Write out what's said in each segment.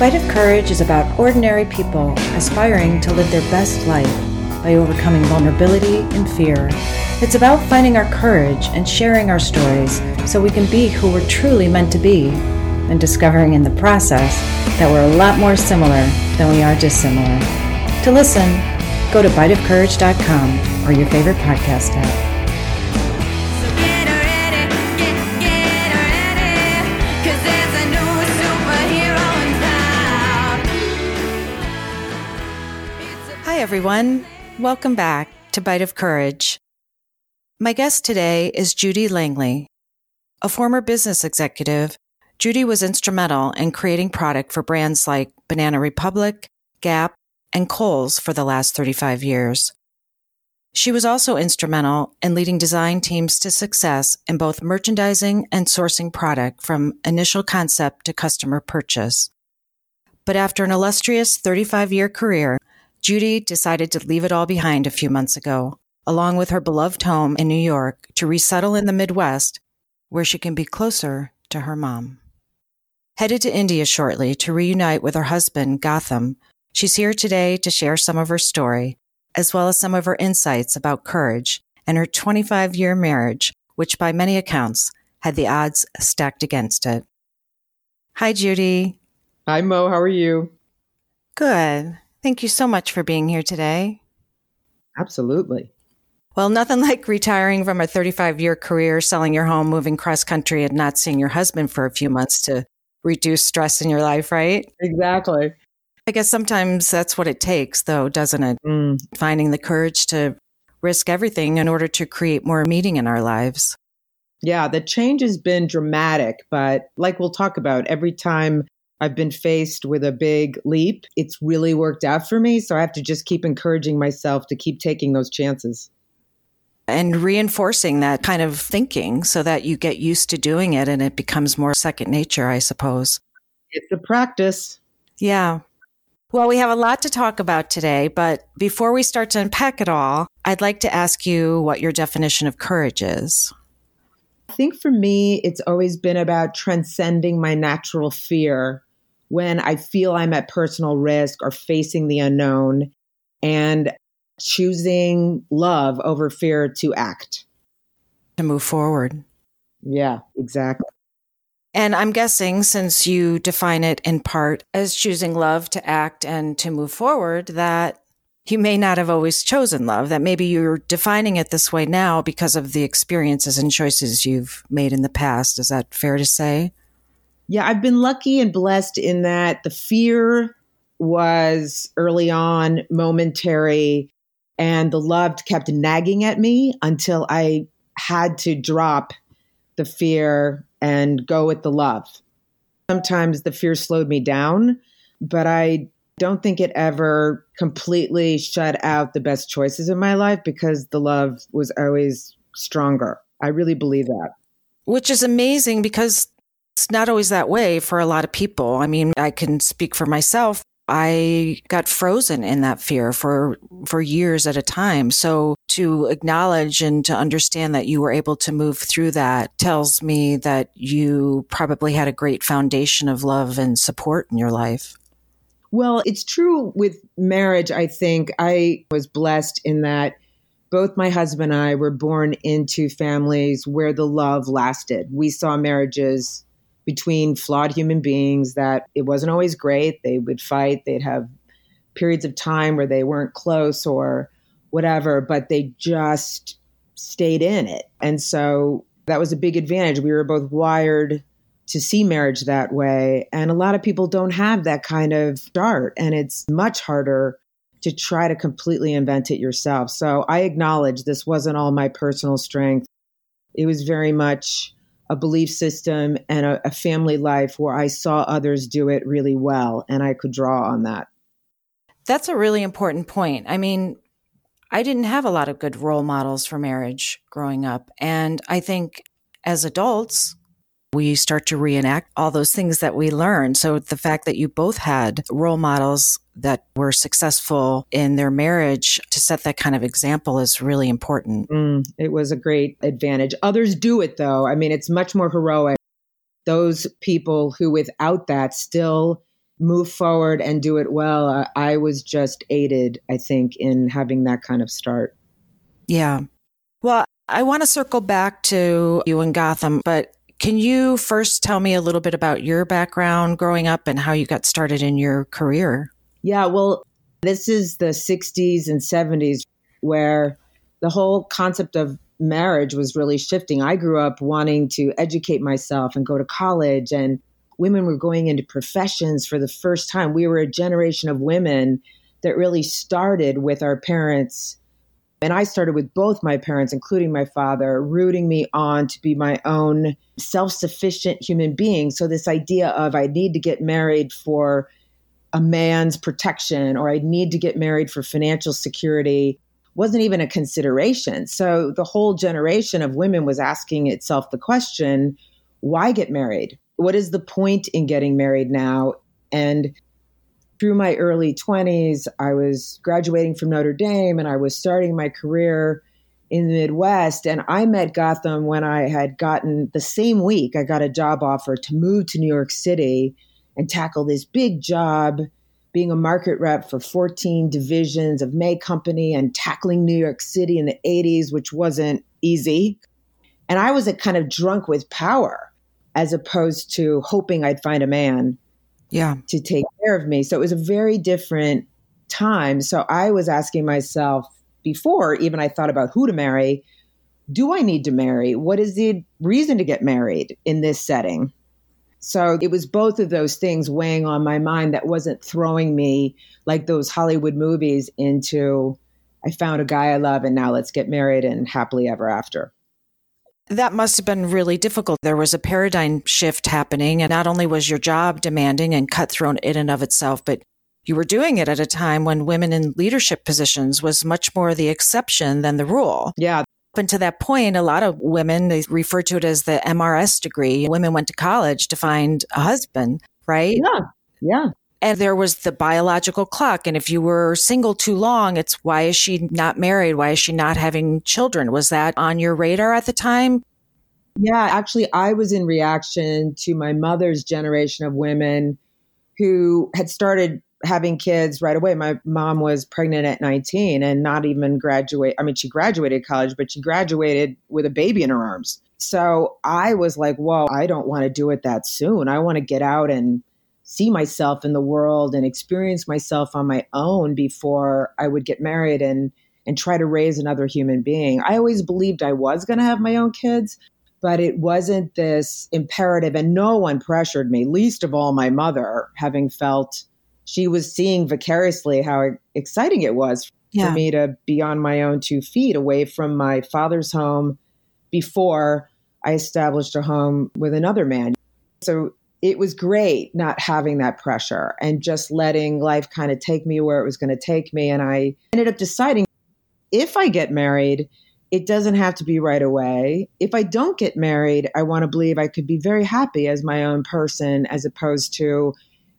Bite of Courage is about ordinary people aspiring to live their best life by overcoming vulnerability and fear. It's about finding our courage and sharing our stories so we can be who we're truly meant to be, and discovering in the process that we're a lot more similar than we are dissimilar. To listen, go to biteofcourage.com or your favorite podcast app. Everyone. Welcome back to Bite of Courage. My guest today is Judy Langley. A former business executive, Judy was instrumental in creating product for brands like Banana Republic, Gap, and Kohl's for the last 35 years. She was also instrumental in leading design teams to success in both merchandising and sourcing product from initial concept to customer purchase. But after an illustrious 35 year career, Judy decided to leave it all behind a few months ago, along with her beloved home in New York, to resettle in the Midwest, where she can be closer to her mom. Headed to India shortly to reunite with her husband, Gotham, she's here today to share some of her story, as well as some of her insights about courage and her 25 year marriage, which by many accounts had the odds stacked against it. Hi, Judy. Hi, Mo. How are you? Good. Thank you so much for being here today. Absolutely. Well, nothing like retiring from a 35 year career, selling your home, moving cross country, and not seeing your husband for a few months to reduce stress in your life, right? Exactly. I guess sometimes that's what it takes, though, doesn't it? Mm, Finding the courage to risk everything in order to create more meaning in our lives. yeah, the change has been dramatic, but like we'll talk about, every time I've been faced with a big leap, it's really worked out for me. So I have to just keep encouraging myself to keep taking those chances. And reinforcing that kind of thinking so that you get used to doing it and it becomes more second nature, I suppose. It's a practice. Yeah. Well, we have a lot to talk about today, but before we start to unpack it all, I'd like to ask you what your definition of courage is. I think for me, it's always been about transcending my natural fear when I feel I'm at personal risk or facing the unknown and choosing love over fear to act. To move forward. Yeah, exactly. And I'm guessing since you define it in part as choosing love to act and to move forward, that you may not have always chosen love, that maybe you're defining it this way now because of the experiences and choices you've made in the past. Is that fair to say? Yeah, I've been lucky and blessed in that the fear was early on momentary and the love kept nagging at me until I had to drop the fear and go with the love. Sometimes the fear slowed me down, but I don't think it ever completely shut out the best choices in my life because the love was always stronger. I really believe that. Which is amazing because it's not always that way for a lot of people. I mean, I can speak for myself. I got frozen in that fear for for years at a time. So to acknowledge and to understand that you were able to move through that tells me that you probably had a great foundation of love and support in your life. Well, it's true with marriage. I think I was blessed in that both my husband and I were born into families where the love lasted. We saw marriages between flawed human beings that it wasn't always great. They would fight, they'd have periods of time where they weren't close or whatever, but they just stayed in it. And so that was a big advantage. We were both wired to see marriage that way. And a lot of people don't have that kind of start. And it's much harder to try to completely invent it yourself. So I acknowledge this wasn't all my personal strength. It was very much a belief system and a, a family life where I saw others do it really well and I could draw on that. That's a really important point. I mean, I didn't have a lot of good role models for marriage growing up. And I think as adults, we start to reenact all those things that we learned. So the fact that you both had role models that were successful in their marriage to set that kind of example is really important. Mm, it was a great advantage. Others do it though. I mean, it's much more heroic. Those people who, without that, still move forward and do it well. Uh, I was just aided, I think, in having that kind of start. Yeah. Well, I want to circle back to you and Gotham, but can you first tell me a little bit about your background growing up and how you got started in your career? Yeah, well, this is the 60s and 70s where the whole concept of marriage was really shifting. I grew up wanting to educate myself and go to college, and women were going into professions for the first time. We were a generation of women that really started with our parents. And I started with both my parents, including my father, rooting me on to be my own self sufficient human being. So, this idea of I need to get married for a man's protection or I need to get married for financial security wasn't even a consideration. So the whole generation of women was asking itself the question why get married? What is the point in getting married now? And through my early 20s, I was graduating from Notre Dame and I was starting my career in the Midwest. And I met Gotham when I had gotten the same week, I got a job offer to move to New York City and tackle this big job being a market rep for 14 divisions of May Company and tackling New York City in the 80s, which wasn't easy. And I was a kind of drunk with power as opposed to hoping I'd find a man Yeah. to take care of me. So it was a very different time. So I was asking myself before even I thought about who to marry, do I need to marry? What is the reason to get married in this setting? So it was both of those things weighing on my mind that wasn't throwing me like those Hollywood movies into I found a guy I love and now let's get married and happily ever after. That must have been really difficult. There was a paradigm shift happening, and not only was your job demanding and cutthroat in and of itself, but you were doing it at a time when women in leadership positions was much more the exception than the rule. Yeah, Up until that point, a lot of women, they refer to it as the MRS degree. Women went to college to find a husband, right? yeah, yeah. And there was the biological clock. And if you were single too long, it's why is she not married? Why is she not having children? Was that on your radar at the time? Yeah, actually, I was in reaction to my mother's generation of women who had started having kids right away. My mom was pregnant at 19 and not even graduate. I mean, she graduated college, but she graduated with a baby in her arms. So I was like, whoa, I don't want to do it that soon. I want to get out and see myself in the world and experience myself on my own before I would get married and and try to raise another human being. I always believed I was going to have my own kids, but it wasn't this imperative and no one pressured me, least of all my mother, having felt she was seeing vicariously how exciting it was Yeah. for me to be on my own two feet away from my father's home before I established a home with another man. So it was great not having that pressure and just letting life kind of take me where it was going to take me. And I ended up deciding if I get married, it doesn't have to be right away. If I don't get married, I want to believe I could be very happy as my own person as opposed to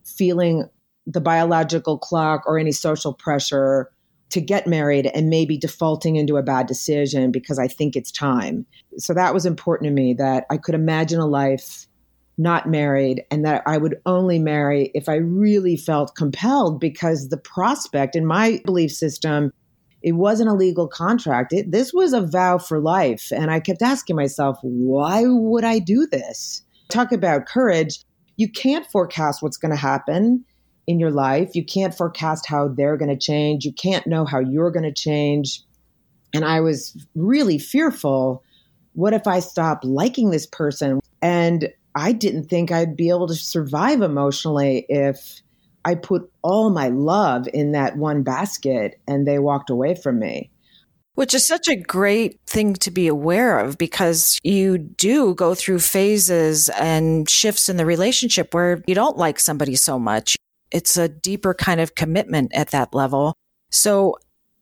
feeling the biological clock or any social pressure to get married and maybe defaulting into a bad decision because I think it's time. So that was important to me that I could imagine a life not married and that I would only marry if I really felt compelled because the prospect in my belief system it wasn't a legal contract. It, this was a vow for life. And I kept asking myself, why would I do this? Talk about courage. You can't forecast what's going to happen in your life. You can't forecast how they're going to change. You can't know how you're going to change. And I was really fearful. What if I stop liking this person? And I didn't think I'd be able to survive emotionally if I put all my love in that one basket and they walked away from me. Which is such a great thing to be aware of because you do go through phases and shifts in the relationship where you don't like somebody so much. It's a deeper kind of commitment at that level. So,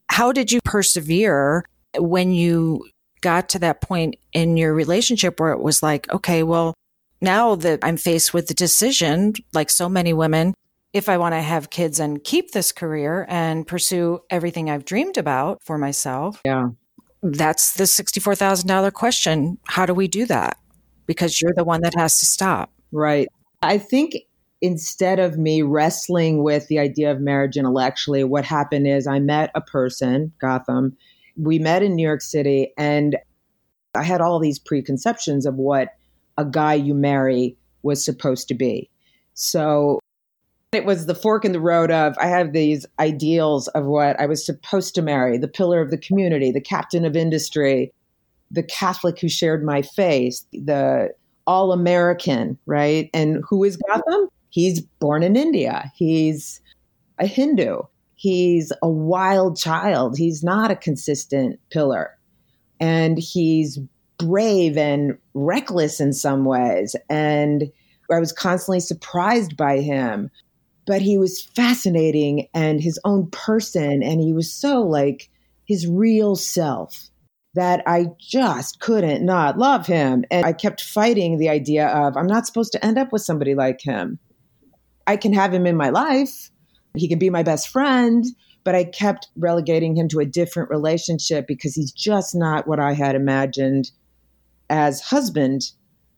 how did you persevere when you got to that point in your relationship where it was like, okay, well, now that I'm faced with the decision, like so many women, if I want to have kids and keep this career and pursue everything I've dreamed about for myself, Yeah. that's the $64,000 question. How do we do that? Because you're the one that has to stop. Right. I think instead of me wrestling with the idea of marriage intellectually, what happened is I met a person, Gotham. We met in New York City, and I had all these preconceptions of what a guy you marry was supposed to be. So it was the fork in the road of I have these ideals of what I was supposed to marry the pillar of the community, the captain of industry, the Catholic who shared my faith, the all American, right? And who is Gotham? He's born in India. He's a Hindu. He's a wild child. He's not a consistent pillar. And he's brave and reckless in some ways. And I was constantly surprised by him. But he was fascinating and his own person. And he was so like his real self that I just couldn't not love him. And I kept fighting the idea of I'm not supposed to end up with somebody like him. I can have him in my life, he can be my best friend, but I kept relegating him to a different relationship because he's just not what I had imagined as husband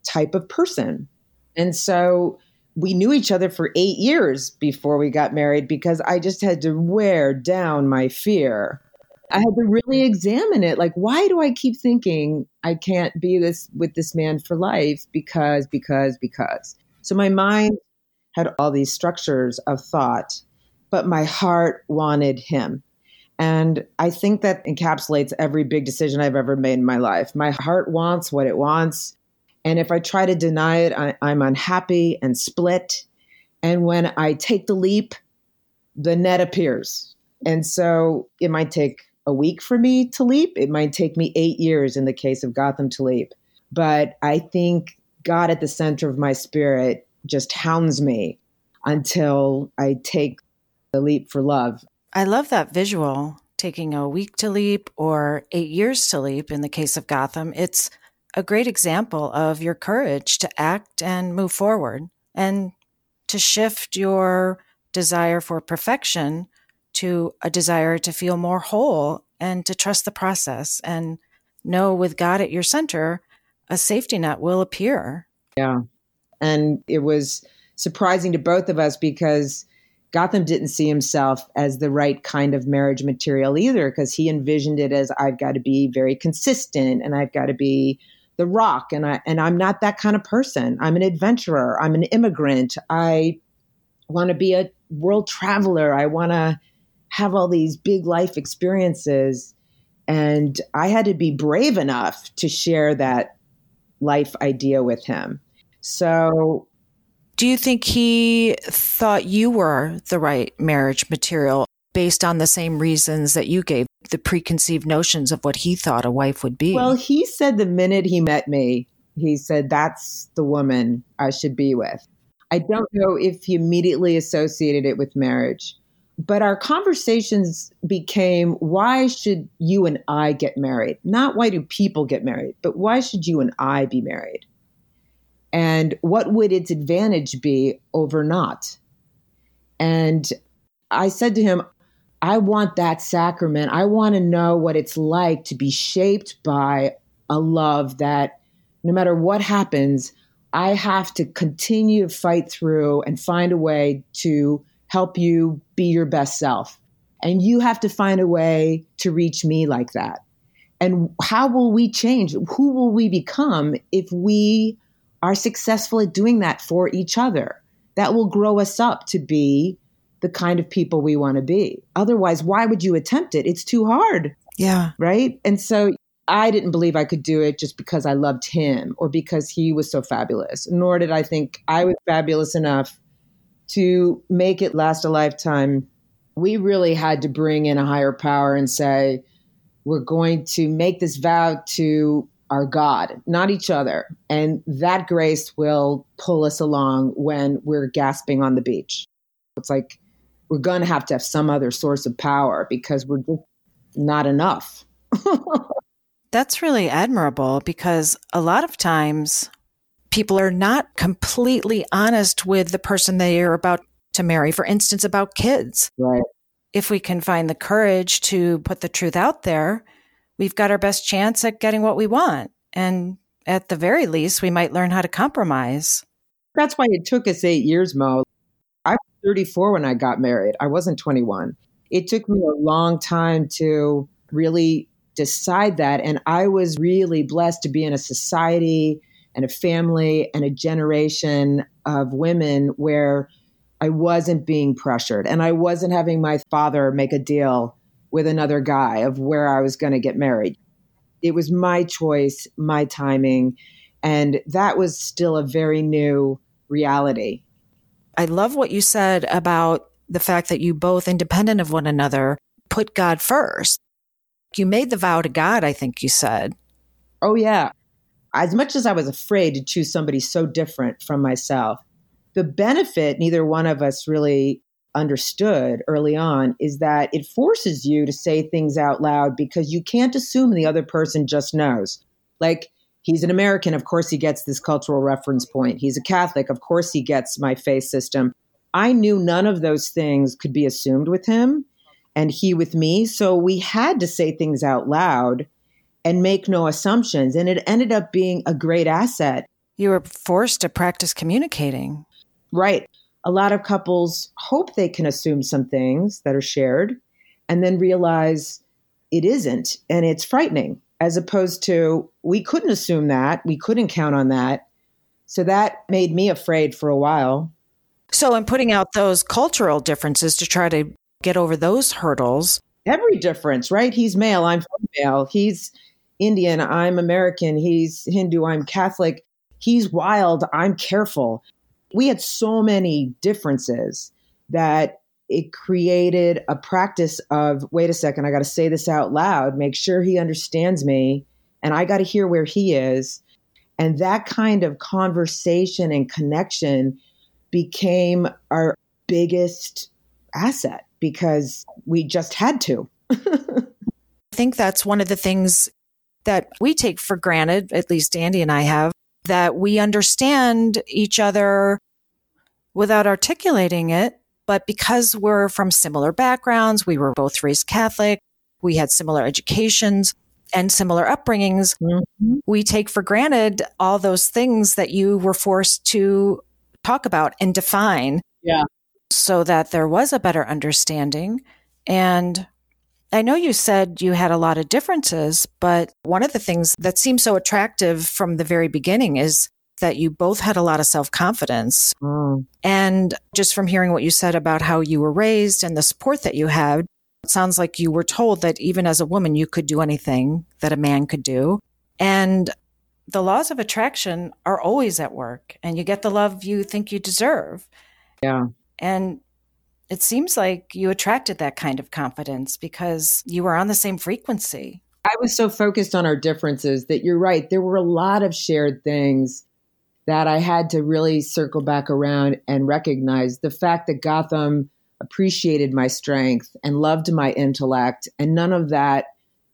type of person. And so we knew each other for eight years before we got married because I just had to wear down my fear. I had to really examine it. Like, why do I keep thinking I can't be this with this man for life? Because, because, because. So my mind had all these structures of thought, but my heart wanted him. And I think that encapsulates every big decision I've ever made in my life. My heart wants what it wants. And if I try to deny it, I, I'm unhappy and split. And when I take the leap, the net appears. And so it might take a week for me to leap. It might take me eight years in the case of Gotham to leap. But I think God at the center of my spirit just hounds me until I take the leap for love. I love that visual, taking a week to leap or eight years to leap in the case of Gotham. It's a great example of your courage to act and move forward and to shift your desire for perfection to a desire to feel more whole and to trust the process and know with God at your center, a safety net will appear. Yeah. And it was surprising to both of us because Gotham didn't see himself as the right kind of marriage material either, because he envisioned it as I've got to be very consistent and I've got to be the rock and I and I'm not that kind of person. I'm an adventurer, I'm an immigrant. I want to be a world traveler. I want to have all these big life experiences and I had to be brave enough to share that life idea with him. So do you think he thought you were the right marriage material based on the same reasons that you gave, the preconceived notions of what he thought a wife would be? Well, he said the minute he met me, he said, That's the woman I should be with. I don't know if he immediately associated it with marriage, but our conversations became why should you and I get married? Not why do people get married, but why should you and I be married? And what would its advantage be over not? And I said to him, I want that sacrament. I want to know what it's like to be shaped by a love that no matter what happens, I have to continue to fight through and find a way to help you be your best self. And you have to find a way to reach me like that. And how will we change? Who will we become if we are successful at doing that for each other. That will grow us up to be the kind of people we want to be. Otherwise, why would you attempt it? It's too hard. Yeah. Right. And so I didn't believe I could do it just because I loved him or because he was so fabulous, nor did I think I was fabulous enough to make it last a lifetime. We really had to bring in a higher power and say, we're going to make this vow to our God, not each other. And that grace will pull us along when we're gasping on the beach. It's like we're going to have to have some other source of power because we're just not enough. That's really admirable because a lot of times people are not completely honest with the person they are about to marry, for instance, about kids. Right. If we can find the courage to put the truth out there, we've got our best chance at getting what we want. And at the very least, we might learn how to compromise. That's why it took us eight years, Mo. I was 34 when I got married. I wasn't 21. It took me a long time to really decide that. And I was really blessed to be in a society and a family and a generation of women where I wasn't being pressured and I wasn't having my father make a deal with another guy of where I was going to get married. It was my choice, my timing. And that was still a very new reality. I love what you said about the fact that you both, independent of one another, put God first. You made the vow to God, I think you said. Oh, yeah. As much as I was afraid to choose somebody so different from myself, the benefit neither one of us really understood early on is that it forces you to say things out loud because you can't assume the other person just knows. Like, he's an American, of course he gets this cultural reference point. He's a Catholic, of course he gets my faith system. I knew none of those things could be assumed with him and he with me. So we had to say things out loud and make no assumptions. And it ended up being a great asset. You were forced to practice communicating. Right. A lot of couples hope they can assume some things that are shared and then realize it isn't. And it's frightening, as opposed to we couldn't assume that. We couldn't count on that. So that made me afraid for a while. So, in putting out those cultural differences to try to get over those hurdles, Every difference, right? He's male, I'm female. He's Indian, I'm American. He's Hindu, I'm Catholic. He's wild, I'm careful. We had so many differences that it created a practice of wait a second, I got to say this out loud, make sure he understands me, and I got to hear where he is. And that kind of conversation and connection became our biggest asset because we just had to. I think that's one of the things that we take for granted, at least Andy and I have, that we understand each other without articulating it. But because we're from similar backgrounds, we were both raised Catholic, we had similar educations and similar upbringings, Mhm. we take for granted all those things that you were forced to talk about and define. Yeah. So that there was a better understanding. And I know you said you had a lot of differences, but one of the things that seems so attractive from the very beginning is that you both had a lot of self confidence. Oh, mm. And just from hearing what you said about how you were raised and the support that you had, it sounds like you were told that even as a woman, you could do anything that a man could do. And the laws of attraction are always at work, and you get the love you think you deserve. yeah. And it seems like you attracted that kind of confidence because you were on the same frequency. I was so focused on our differences that you're right. There were a lot of shared things that I had to really circle back around and recognize the fact that Gotham appreciated my strength and loved my intellect, and none of that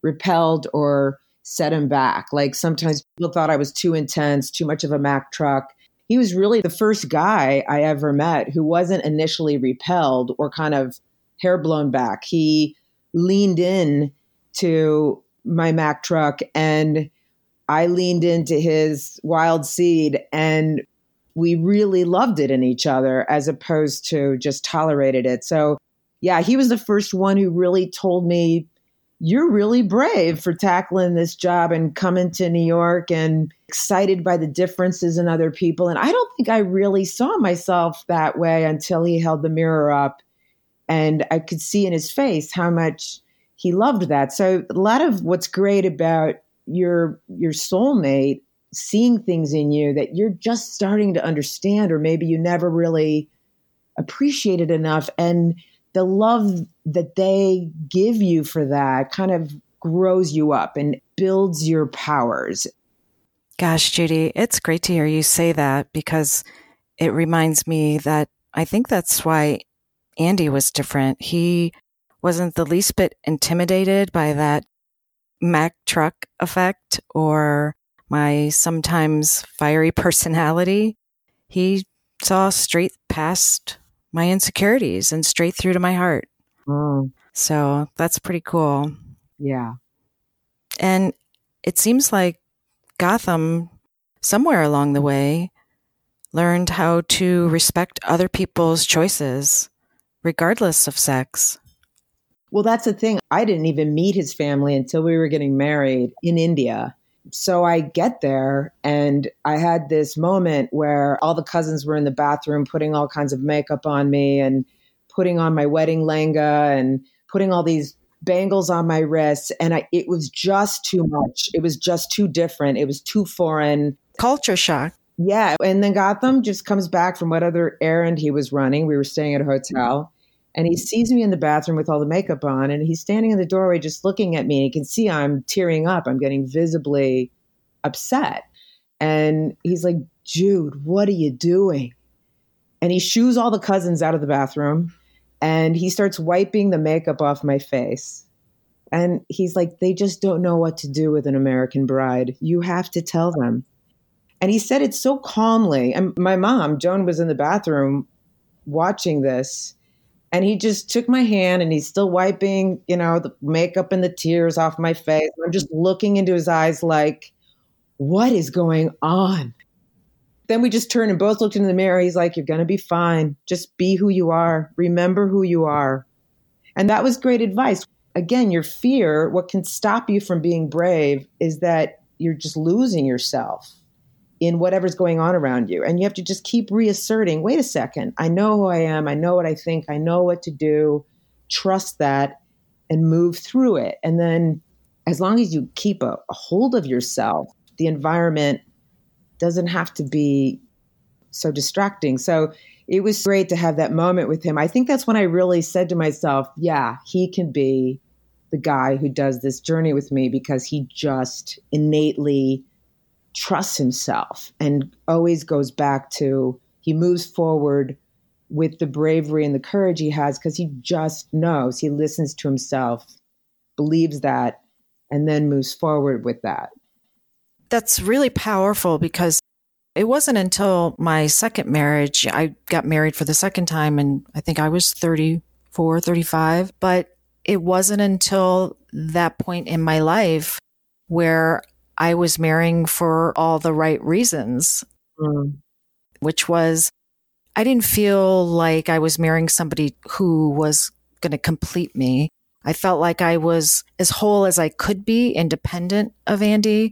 repelled or set him back. Like sometimes people thought I was too intense, too much of a Mack truck. He was really the first guy I ever met who wasn't initially repelled or kind of hair blown back. He leaned in to my Mack truck and I leaned into his wild seed and we really loved it in each other as opposed to just tolerated it. So, yeah, he was the first one who really told me, You're really brave for tackling this job and coming to New York and excited by the differences in other people. And I don't think I really saw myself that way until he held the mirror up and I could see in his face how much he loved that. So a lot of what's great about your your soulmate seeing things in you that you're just starting to understand or maybe you never really appreciated enough and the love that they give you for that kind of grows you up and builds your powers. Gosh, Judy, it's great to hear you say that because it reminds me that I think that's why Andy was different. He wasn't the least bit intimidated by that Mack truck effect or my sometimes fiery personality. He saw straight past my insecurities and straight through to my heart. Oh, So that's pretty cool. yeah. And it seems like Gotham, somewhere along the way, learned how to respect other people's choices, regardless of sex. Well, that's the thing. I didn't even meet his family until we were getting married in India. So I get there and I had this moment where all the cousins were in the bathroom putting all kinds of makeup on me and putting on my wedding lehenga and putting all these bangles on my wrists and I, it was just too much. It was just too different. It was too foreign. Culture shock. Yeah. And then Gotham just comes back from what other errand he was running. We were staying at a hotel. And he sees me in the bathroom with all the makeup on, and he's standing in the doorway just looking at me. and He can see I'm tearing up. I'm getting visibly upset. And he's like, Jude, what are you doing? And he shoos all the cousins out of the bathroom and he starts wiping the makeup off my face. And he's like, they just don't know what to do with an American bride. You have to tell them. And he said it so calmly. And my mom, Joan, was in the bathroom watching this. And he just took my hand and he's still wiping, you know, the makeup and the tears off my face. I'm just looking into his eyes like, what is going on? Then we just turned and both looked in the mirror. He's like, You're going to be fine. Just be who you are. Remember who you are. And that was great advice. Again, your fear, what can stop you from being brave is that you're just losing yourself in whatever's going on around you. And you have to just keep reasserting wait a second, I know who I am. I know what I think. I know what to do. Trust that and move through it. And then, as long as you keep a, a hold of yourself, the environment doesn't have to be so distracting. So it was great to have that moment with him. I think that's when I really said to myself, yeah, he can be the guy who does this journey with me because he just innately trusts himself and always goes back to he moves forward with the bravery and the courage he has because he just knows he listens to himself believes that and then moves forward with that. That's really powerful because it wasn't until my second marriage, I got married for the second time, and I think I was 34, 35, but it wasn't until that point in my life where I was marrying for all the right reasons, Mm. which was I didn't feel like I was marrying somebody who was going to complete me. I felt like I was as whole as I could be, independent of Andy,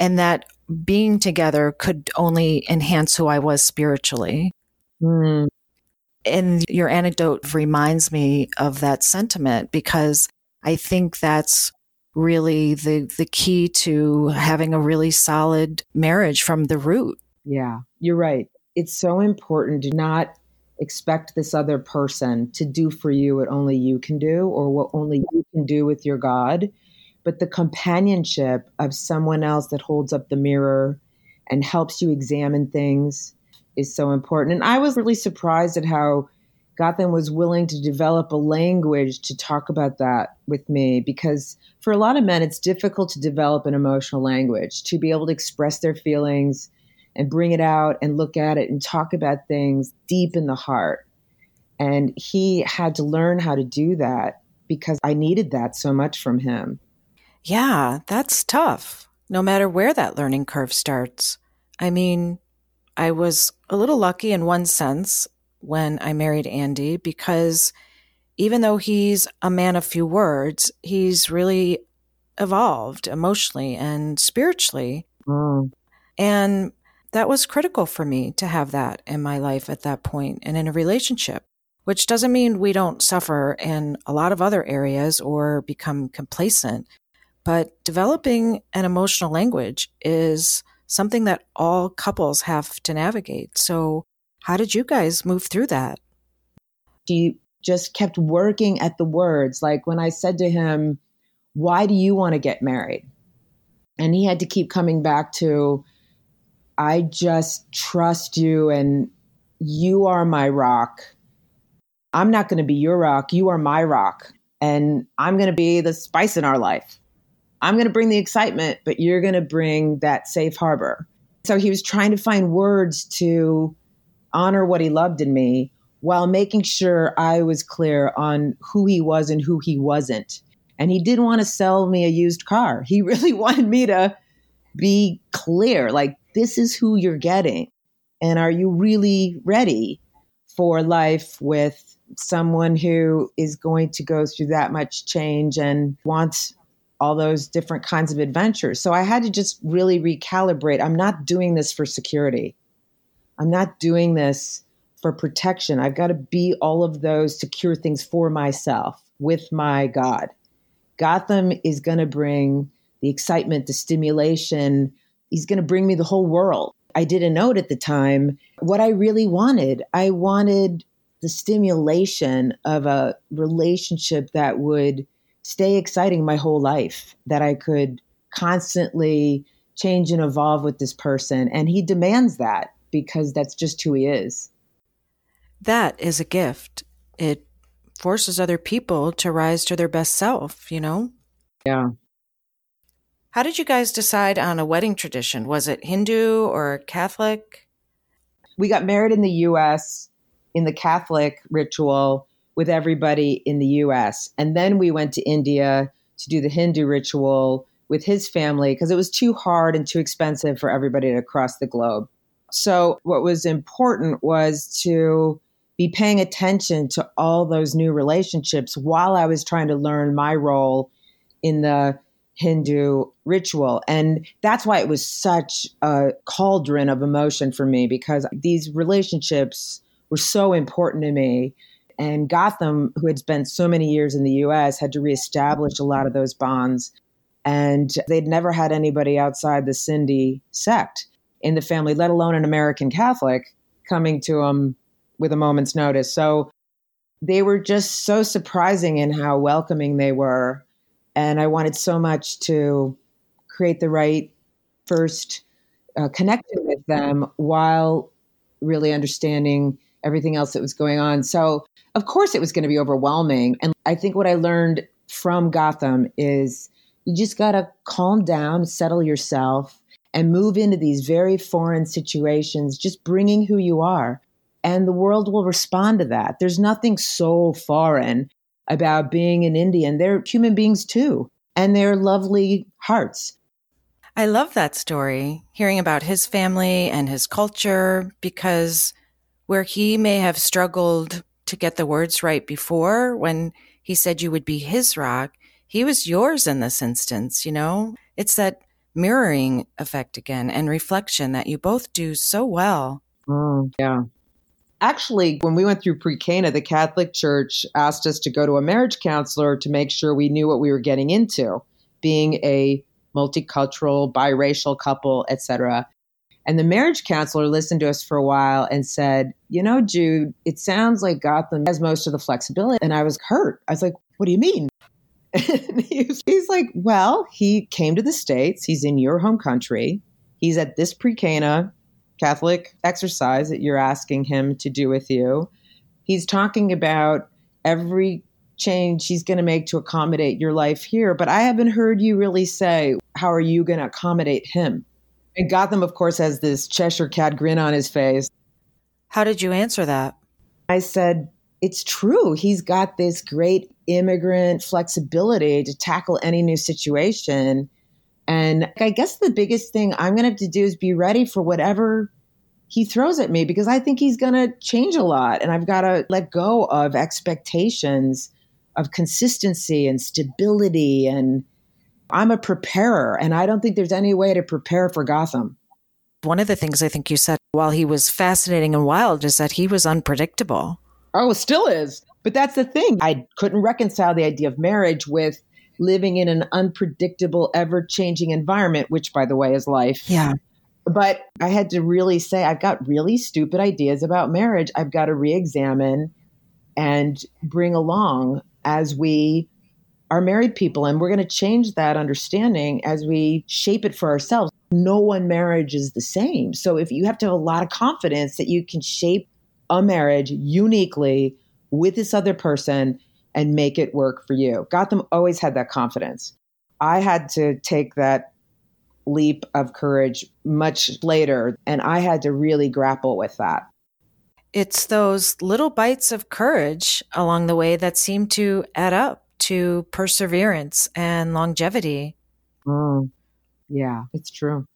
and that being together could only enhance who I was spiritually. Mm. And your anecdote reminds me of that sentiment because I think that's really the, the key to having a really solid marriage from the root. Yeah, you're right. It's so important to not expect this other person to do for you what only you can do or what only you can do with your God. But the companionship of someone else that holds up the mirror and helps you examine things is so important. And I was really surprised at how Gotham was willing to develop a language to talk about that with me because for a lot of men, it's difficult to develop an emotional language, to be able to express their feelings and bring it out and look at it and talk about things deep in the heart. And he had to learn how to do that because I needed that so much from him. Yeah, that's tough, no matter where that learning curve starts. I mean, I was a little lucky in one sense when I married Andy because even though he's a man of few words, he's really evolved emotionally and spiritually. Mm. And that was critical for me to have that in my life at that point and in a relationship, which doesn't mean we don't suffer in a lot of other areas or become complacent. But developing an emotional language is something that all couples have to navigate. So, how did you guys move through that? He just kept working at the words. Like when I said to him, Why do you want to get married? And he had to keep coming back to, I just trust you and you are my rock. I'm not going to be your rock. You are my rock. And I'm going to be the spice in our life. I'm going to bring the excitement, but you're going to bring that safe harbor. So he was trying to find words to honor what he loved in me while making sure I was clear on who he was and who he wasn't. And he didn't want to sell me a used car. He really wanted me to be clear like, this is who you're getting. And are you really ready for life with someone who is going to go through that much change and wants all those different kinds of adventures? So I had to just really recalibrate. I'm not doing this for security. I'm not doing this for protection. I've got to be all of those to cure things for myself with my God. Gotham is going to bring the excitement, the stimulation. He's going to bring me the whole world. I didn't know it at the time what I really wanted. I wanted the stimulation of a relationship that would stay exciting my whole life, that I could constantly change and evolve with this person. And he demands that because that's just who he is. That is a gift. It forces other people to rise to their best self, you know? Yeah. How did you guys decide on a wedding tradition? Was it Hindu or Catholic? We got married in the US in the Catholic ritual with everybody in the US. And then we went to India to do the Hindu ritual with his family because it was too hard and too expensive for everybody to cross the globe. So, what was important was to be paying attention to all those new relationships while I was trying to learn my role in the Hindu ritual. And that's why it was such a cauldron of emotion for me because these relationships were so important to me. And Gotham, who had spent so many years in the US, had to reestablish a lot of those bonds. And they'd never had anybody outside the Sindhi sect in the family, let alone an American Catholic, coming to them with a moment's notice. So they were just so surprising in how welcoming they were. And I wanted so much to create the right first uh, connection with them while really understanding everything else that was going on. So, of course, it was going to be overwhelming. And I think what I learned from Gotham is you just got to calm down, settle yourself, and move into these very foreign situations, just bringing who you are. And the world will respond to that. There's nothing so foreign about being an Indian. They're human beings too, and they're lovely hearts. I love that story, hearing about his family and his culture, because where he may have struggled to get the words right before when he said you would be his rock, he was yours in this instance, you know? It's that mirroring effect again and reflection that you both do so well. Mm, yeah. Actually, when we went through pre Cana, the Catholic Church asked us to go to a marriage counselor to make sure we knew what we were getting into, being a multicultural, biracial couple, etc. And the marriage counselor listened to us for a while and said, You know, Jude, it sounds like Gotham has most of the flexibility. And I was hurt. I was like, What do you mean? And he's, he's like, Well, he came to the States. He's in your home country. He's at this pre Cana Catholic exercise that you're asking him to do with you. He's talking about every change he's going to make to accommodate your life here. But I haven't heard you really say, How are you going to accommodate him? And Gotham, of course, has this Cheshire cat grin on his face. How did you answer that? I said, It's true. He's got this great immigrant flexibility to tackle any new situation. And I guess the biggest thing I'm going to have to do is be ready for whatever he throws at me because I think he's going to change a lot. And I've got to let go of expectations of consistency and stability. And I'm a preparer, and I don't think there's any way to prepare for Gotham. One of the things I think you said while he was fascinating and wild is that he was unpredictable. Oh, it still is. But that's the thing. I couldn't reconcile the idea of marriage with living in an unpredictable, ever changing environment, which, by the way, is life. Yeah. But I had to really say, I've got really stupid ideas about marriage. I've got to re examine and bring along as we are married people. And we're going to change that understanding as we shape it for ourselves. No one marriage is the same. So if you have to have a lot of confidence that you can shape a marriage uniquely with this other person and make it work for you. Gotham always had that confidence. I had to take that leap of courage much later, and I had to really grapple with that. It's those little bites of courage along the way that seem to add up to perseverance and longevity. Mm. Yeah, it's true.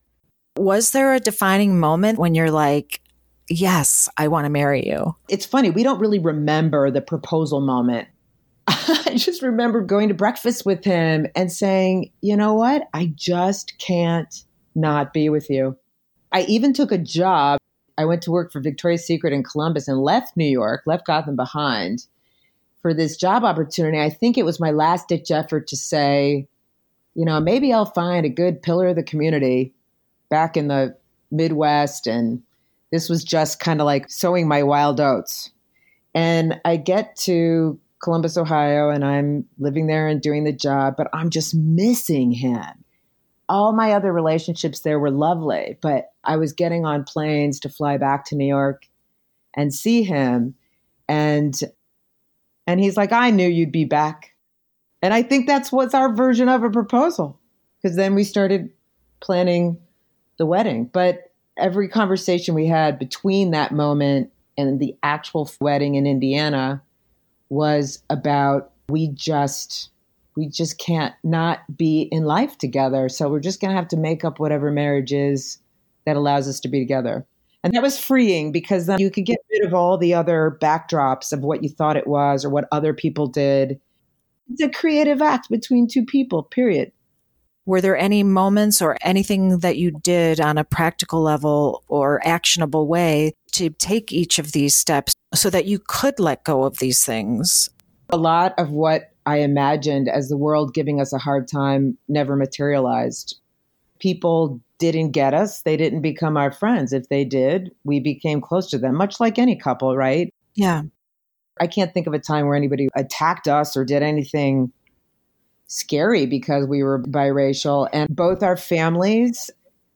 Was there a defining moment when you're like, yes, I want to marry you? It's funny, we don't really remember the proposal moment. I just remember going to breakfast with him and saying, you know what? I just can't not be with you. I even took a job. I went to work for Victoria's Secret in Columbus and left New York, left Gotham behind for this job opportunity. I think it was my last ditch effort to say, you know, maybe I'll find a good pillar of the community back in the Midwest. And this was just kind of like sowing my wild oats. And I get to Columbus, Ohio, and I'm living there and doing the job, but I'm just missing him. All my other relationships there were lovely, but I was getting on planes to fly back to New York and see him. And and he's like, I knew you'd be back. And I think that's what's our version of a proposal. Because then we started planning the wedding. But every conversation we had between that moment and the actual wedding in Indiana was about we just we just can't not be in life together. So we're just going to have to make up whatever marriage is that allows us to be together. And that was freeing because then you could get rid of all the other backdrops of what you thought it was or what other people did. It's a creative act between two people, period. Were there any moments or anything that you did on a practical level or actionable way to take each of these steps so that you could let go of these things? A lot of what I imagined as the world giving us a hard time never materialized. People didn't get us, they didn't become our friends. If they did, we became close to them, much like any couple, right? Yeah. I can't think of a time where anybody attacked us or did anything scary because we were biracial. And both our families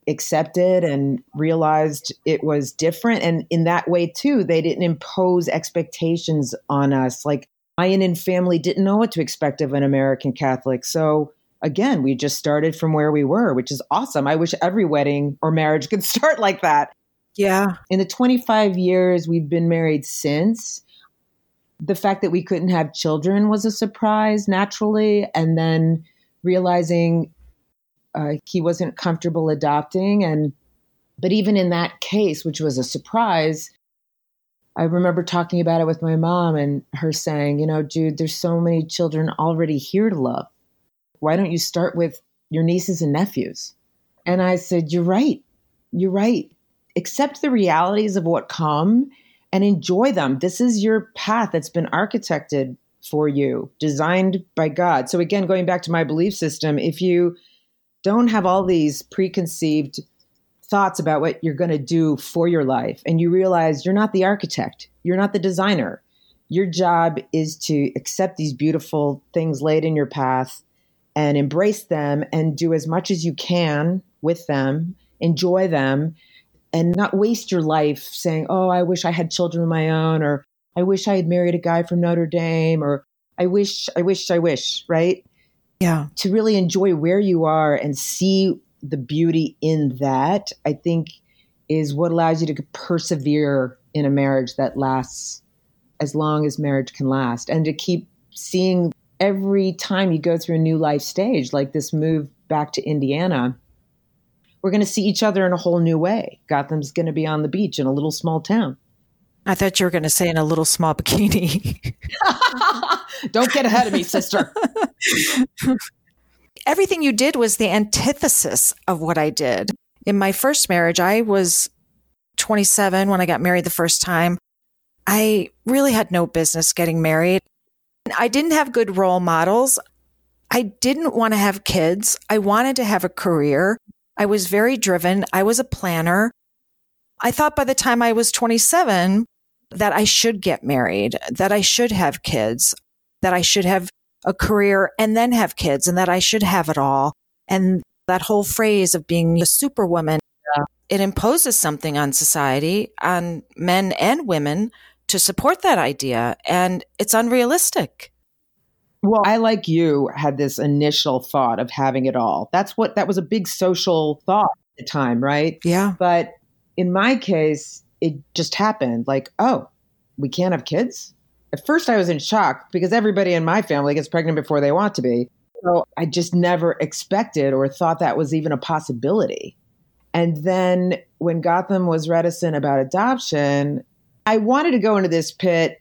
accepted and realized it was different. And in that way, too, they didn't impose expectations on us. Like my Indian family didn't know what to expect of an American Catholic. So again, we just started from where we were, which is awesome. I wish every wedding or marriage could start like that. Yeah. In the 25 years we've been married since, the fact that we couldn't have children was a surprise naturally. And then realizing uh, he wasn't comfortable adopting. And, but even in that case, which was a surprise, I remember talking about it with my mom and her saying, you know, Jude, there's so many children already here to love. Why don't you start with your nieces and nephews? And I said, You're right. You're right. Accept the realities of what come and enjoy them. This is your path that's been architected for you, designed by God. So, again, going back to my belief system, if you don't have all these preconceived thoughts about what you're going to do for your life, and you realize you're not the architect, you're not the designer, your job is to accept these beautiful things laid in your path and embrace them and do as much as you can with them, enjoy them, and not waste your life saying, Oh, I wish I had children of my own, or I wish I had married a guy from Notre Dame, or I wish, I wish, I wish, right? Yeah. To really enjoy where you are and see the beauty in that, I think is what allows you to persevere in a marriage that lasts as long as marriage can last and to keep seeing every time you go through a new life stage, like this move back to Indiana, we're going to see each other in a whole new way. Gautam's going to be on the beach in a little small town. I thought you were going to say in a little small bikini. Don't get ahead of me, sister. Everything you did was the antithesis of what I did. In my first marriage, I was 27 when I got married the first time. I really had no business getting married. I didn't have good role models. I didn't want to have kids. I wanted to have a career. I was very driven. I was a planner. I thought by the time I was 27 that I should get married, that I should have kids, that I should have a career and then have kids and that I should have it all. And that whole phrase of being a superwoman, Yeah. it imposes something on society, on men and women to support that idea. And it's unrealistic. Well, I, like you, had this initial thought of having it all. That's what, that was a big social thought at the time, right? Yeah. But in my case, it just happened like, oh, we can't have kids? At first, I was in shock because everybody in my family gets pregnant before they want to be. So I just never expected or thought that was even a possibility. And then when Gautam was reticent about adoption, I wanted to go into this pit,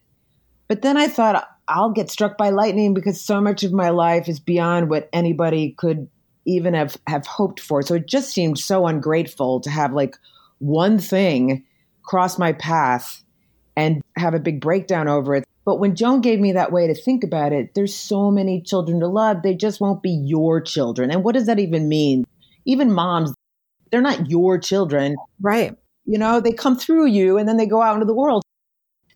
but then I thought I'll get struck by lightning because so much of my life is beyond what anybody could even have, have hoped for. So it just seemed so ungrateful to have like one thing cross my path and have a big breakdown over it. But when Joan gave me that way to think about it, there's so many children to love. They just won't be your children. And what does that even mean? Even moms, they're not your children. Right. You know, they come through you and then they go out into the world.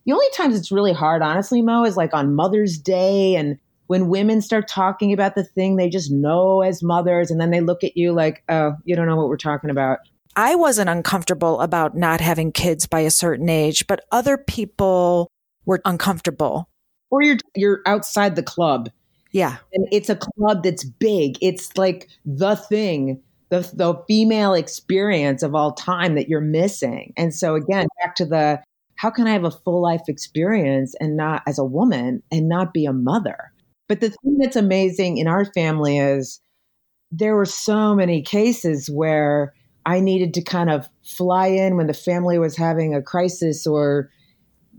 The only times it's really hard, honestly, Mo, is like on Mother's Day and when women start talking about the thing they just know as mothers and then they look at you like, oh, you don't know what we're talking about. I wasn't uncomfortable about not having kids by a certain age, but other people were uncomfortable. Or you're you're outside the club Yeah. and it's a club that's big. It's like the thing, the the female experience of all time that you're missing. And so again, back to the how can I have a full life experience and not as a woman and not be a mother? But the thing that's amazing in our family is there were so many cases where I needed to kind of fly in when the family was having a crisis or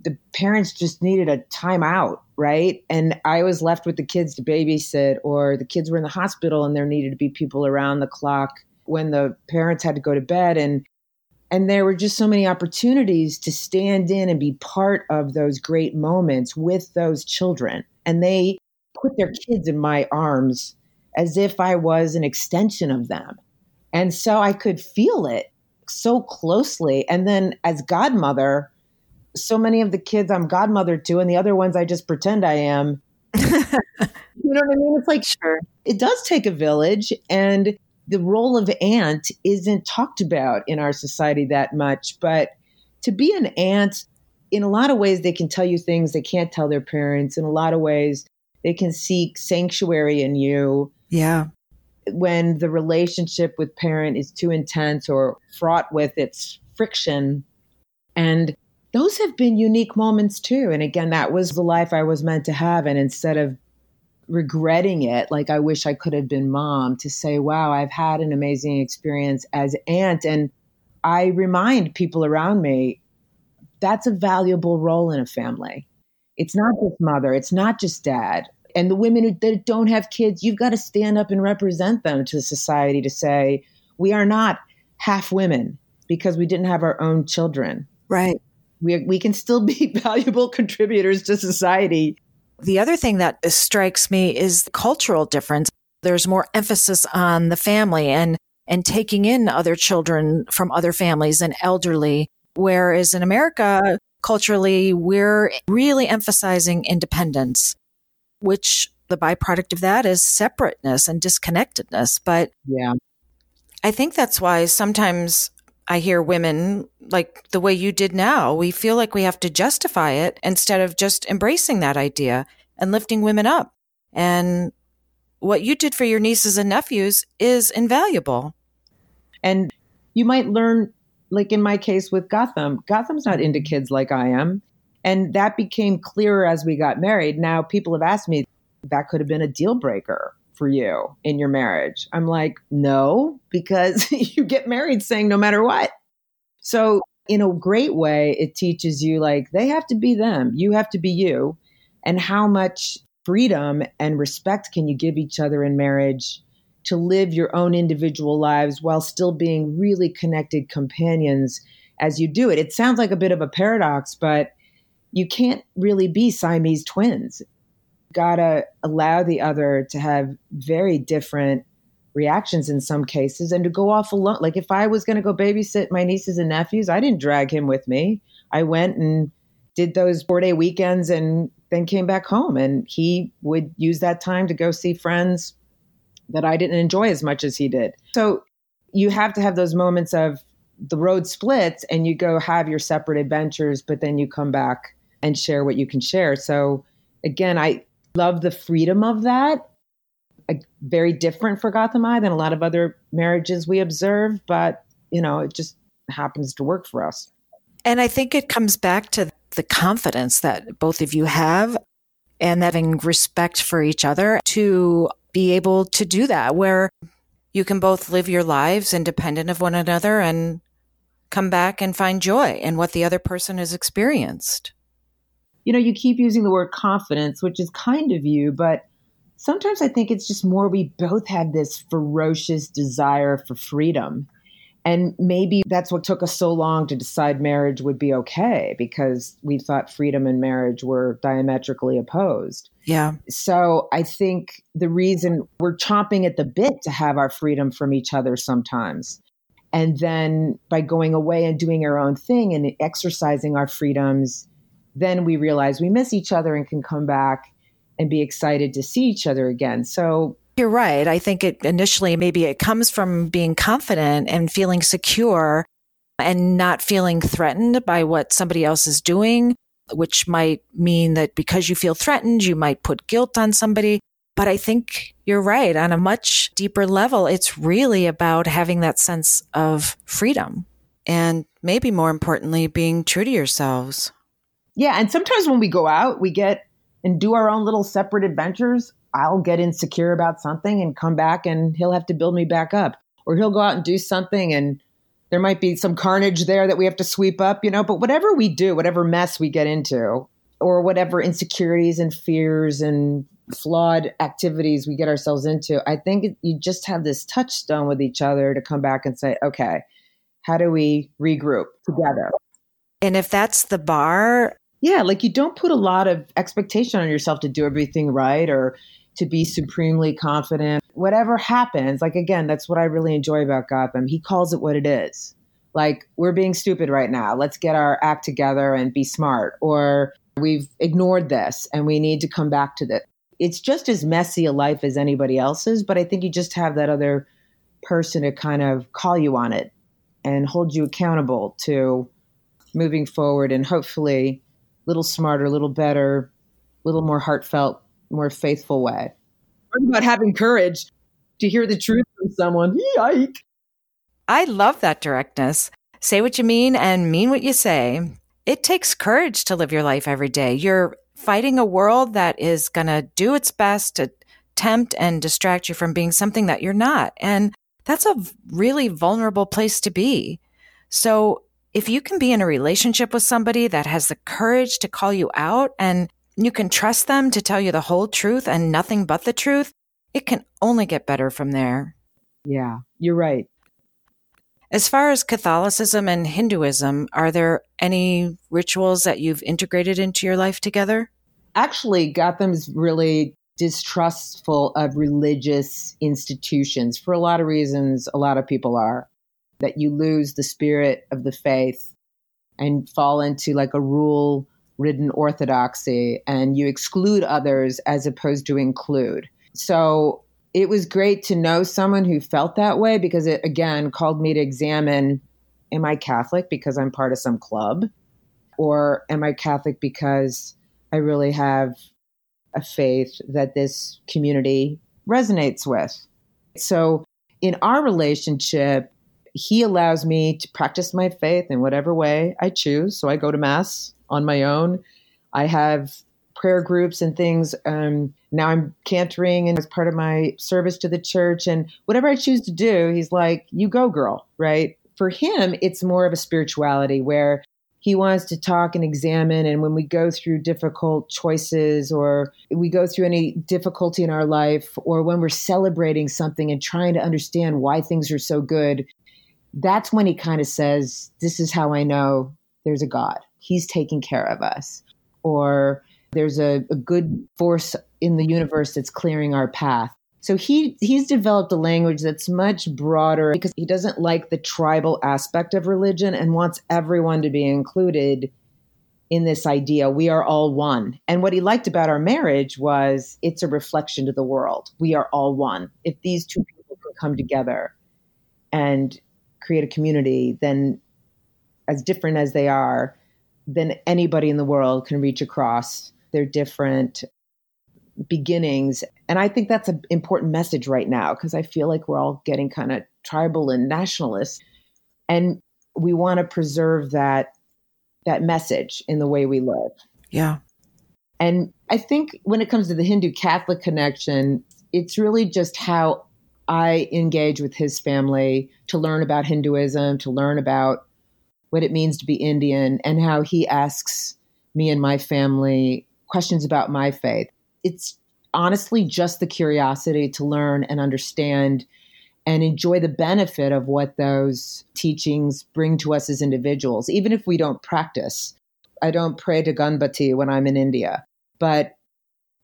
the parents just needed a timeout, right? And I was left with the kids to babysit, or the kids were in the hospital and there needed to be people around the clock when the parents had to go to bed. And and there were just so many opportunities to stand in and be part of those great moments with those children. And they put their kids in my arms as if I was an extension of them. And so I could feel it so closely. And then as godmother, so many of the kids I'm godmother to, and the other ones I just pretend I am. you know what I mean? It's like, Sure. it does take a village, and the role of aunt isn't talked about in our society that much. But to be an aunt, in a lot of ways, they can tell you things they can't tell their parents. In a lot of ways, they can seek sanctuary in you Yeah. when the relationship with parent is too intense or fraught with its friction. And those have been unique moments too. And again, that was the life I was meant to have. And instead of regretting it, like I wish I could have been mom, to say, wow, I've had an amazing experience as aunt. And I remind people around me that's a valuable role in a family. It's not just mother, it's not just dad. And the women who that don't have kids, you've got to stand up and represent them to society to say, we are not half women because we didn't have our own children. Right. We, we can still be valuable contributors to society. The other thing that strikes me is the cultural difference. There's more emphasis on the family and and taking in other children from other families and elderly. Whereas in America, culturally, we're really emphasizing independence, which the byproduct of that is separateness and disconnectedness. But Yeah. I think that's why sometimes I hear women like the way you did now, we feel like we have to justify it instead of just embracing that idea and lifting women up. And what you did for your nieces and nephews is invaluable. And you might learn, like in my case with Gautam, Gautam's not into kids like I am. And that became clearer as we got married. Now people have asked me, that could have been a deal breaker for you in your marriage. I'm like, no, because you get married saying no matter what. So, in a great way, it teaches you like they have to be them, you have to be you. And how much freedom and respect can you give each other in marriage to live your own individual lives while still being really connected companions as you do it? It sounds like a bit of a paradox, but you can't really be Siamese twins gotta allow the other to have very different reactions in some cases and to go off alone. Like if I was going to go babysit my nieces and nephews, I didn't drag him with me. I went and did those four day weekends and then came back home. And he would use that time to go see friends that I didn't enjoy as much as he did. So you have to have those moments of the road splits and you go have your separate adventures, but then you come back and share what you can share. So again, I love the freedom of that. A, very different for Gotham Eye than a lot of other marriages we observe, but you know, it just happens to work for us. And I think it comes back to the confidence that both of you have and having respect for each other to be able to do that, where you can both live your lives independent of one another and come back and find joy in what the other person has experienced. You know, you keep using the word confidence, which is kind of you, but sometimes I think it's just more we both have this ferocious desire for freedom. And maybe that's what took us so long to decide marriage would be okay because we thought freedom and marriage were diametrically opposed. Yeah. So I think the reason we're chomping at the bit to have our freedom from each other sometimes. And then by going away and doing our own thing and exercising our freedoms, then we realize we miss each other and can come back and be excited to see each other again. So You're right. I think it initially maybe it comes from being confident and feeling secure and not feeling threatened by what somebody else is doing, which might mean that because you feel threatened, you might put guilt on somebody. But I think you're right. On a much deeper level, it's really about having that sense of freedom and maybe more importantly, being true to yourselves. Yeah, and sometimes when we go out, we get and do our own little separate adventures. I'll get insecure about something and come back and he'll have to build me back up. Or he'll go out and do something and there might be some carnage there that we have to sweep up, you know, but whatever we do, whatever mess we get into, or whatever insecurities and fears and flawed activities we get ourselves into, I think you just have this touchstone with each other to come back and say, okay, how do we regroup together? And if that's the bar, Yeah, like you don't put a lot of expectation on yourself to do everything right or to be supremely confident. Whatever happens, like again, that's what I really enjoy about Gautam. He calls it what it is. Like, we're being stupid right now. Let's get our act together and be smart. Or we've ignored this and we need to come back to this. It's just as messy a life as anybody else's, but I think you just have that other person to kind of call you on it and hold you accountable to moving forward and hopefully little smarter, little better, little more heartfelt, more faithful way. Talk about having courage to hear the truth from someone. Yike. I love that directness. Say what you mean and mean what you say. It takes courage to live your life every day. You're fighting a world that is going to do its best to tempt and distract you from being something that you're not. And that's a really vulnerable place to be. So if you can be in a relationship with somebody that has the courage to call you out and you can trust them to tell you the whole truth and nothing but the truth, it can only get better from there. Yeah, you're right. As far as Catholicism and Hinduism, are there any rituals that you've integrated into your life together? Actually, Gautam's really distrustful of religious institutions for a lot of reasons. A lot of people are that you lose the spirit of the faith and fall into like a rule ridden orthodoxy and you exclude others as opposed to include. So it was great to know someone who felt that way because it again called me to examine am I Catholic because I'm part of some club? Or am I Catholic because I really have a faith that this community resonates with? So in our relationship, he allows me to practice my faith in whatever way I choose. So I go to Mass on my own. I have prayer groups and things. Um, now I'm cantoring and as part of my service to the church. And whatever I choose to do, he's like, you go, girl, right? For him, it's more of a spirituality where he wants to talk and examine. And when we go through difficult choices or we go through any difficulty in our life, or when we're celebrating something and trying to understand why things are so good, that's when he kind of says, This is how I know there's a God. He's taking care of us. Or there's a, a good force in the universe that's clearing our path. So he he's developed a language that's much broader because he doesn't like the tribal aspect of religion and wants everyone to be included in this idea we are all one. And what he liked about our marriage was it's a reflection to the world. We are all one. If these two people can come together and create a community, then as different as they are, then anybody in the world can reach across their different beginnings. And I think that's an important message right now because I feel like we're all getting kind of tribal and nationalist. And we want to preserve that that message in the way we live. Yeah. And I think when it comes to the Hindu Catholic connection, it's really just how I engage with his family to learn about Hinduism, to learn about what it means to be Indian and how he asks me and my family questions about my faith. It's honestly just the curiosity to learn and understand and enjoy the benefit of what those teachings bring to us as individuals, even if we don't practice. I don't pray to Ganpati when I'm in India, but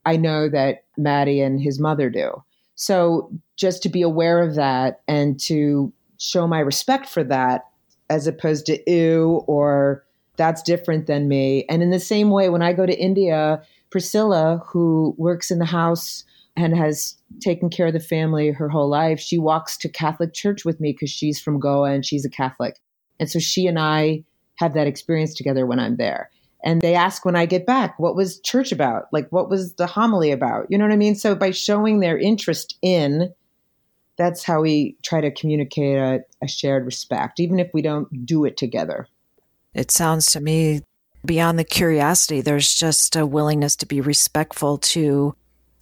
I know that Maddie and his mother do. So just to be aware of that and to show my respect for that as opposed to ew or that's different than me. And in the same way, when I go to India, Priscilla, who works in the house and has taken care of the family her whole life, she walks to Catholic church with me because she's from Goa and she's a Catholic. And so she and I have that experience together when I'm there. And they ask when I get back, what was church about? Like, what was the homily about? You know what I mean? So by showing their interest in, that's how we try to communicate a, a shared respect, even if we don't do it together. It sounds to me beyond the curiosity, there's just a willingness to be respectful to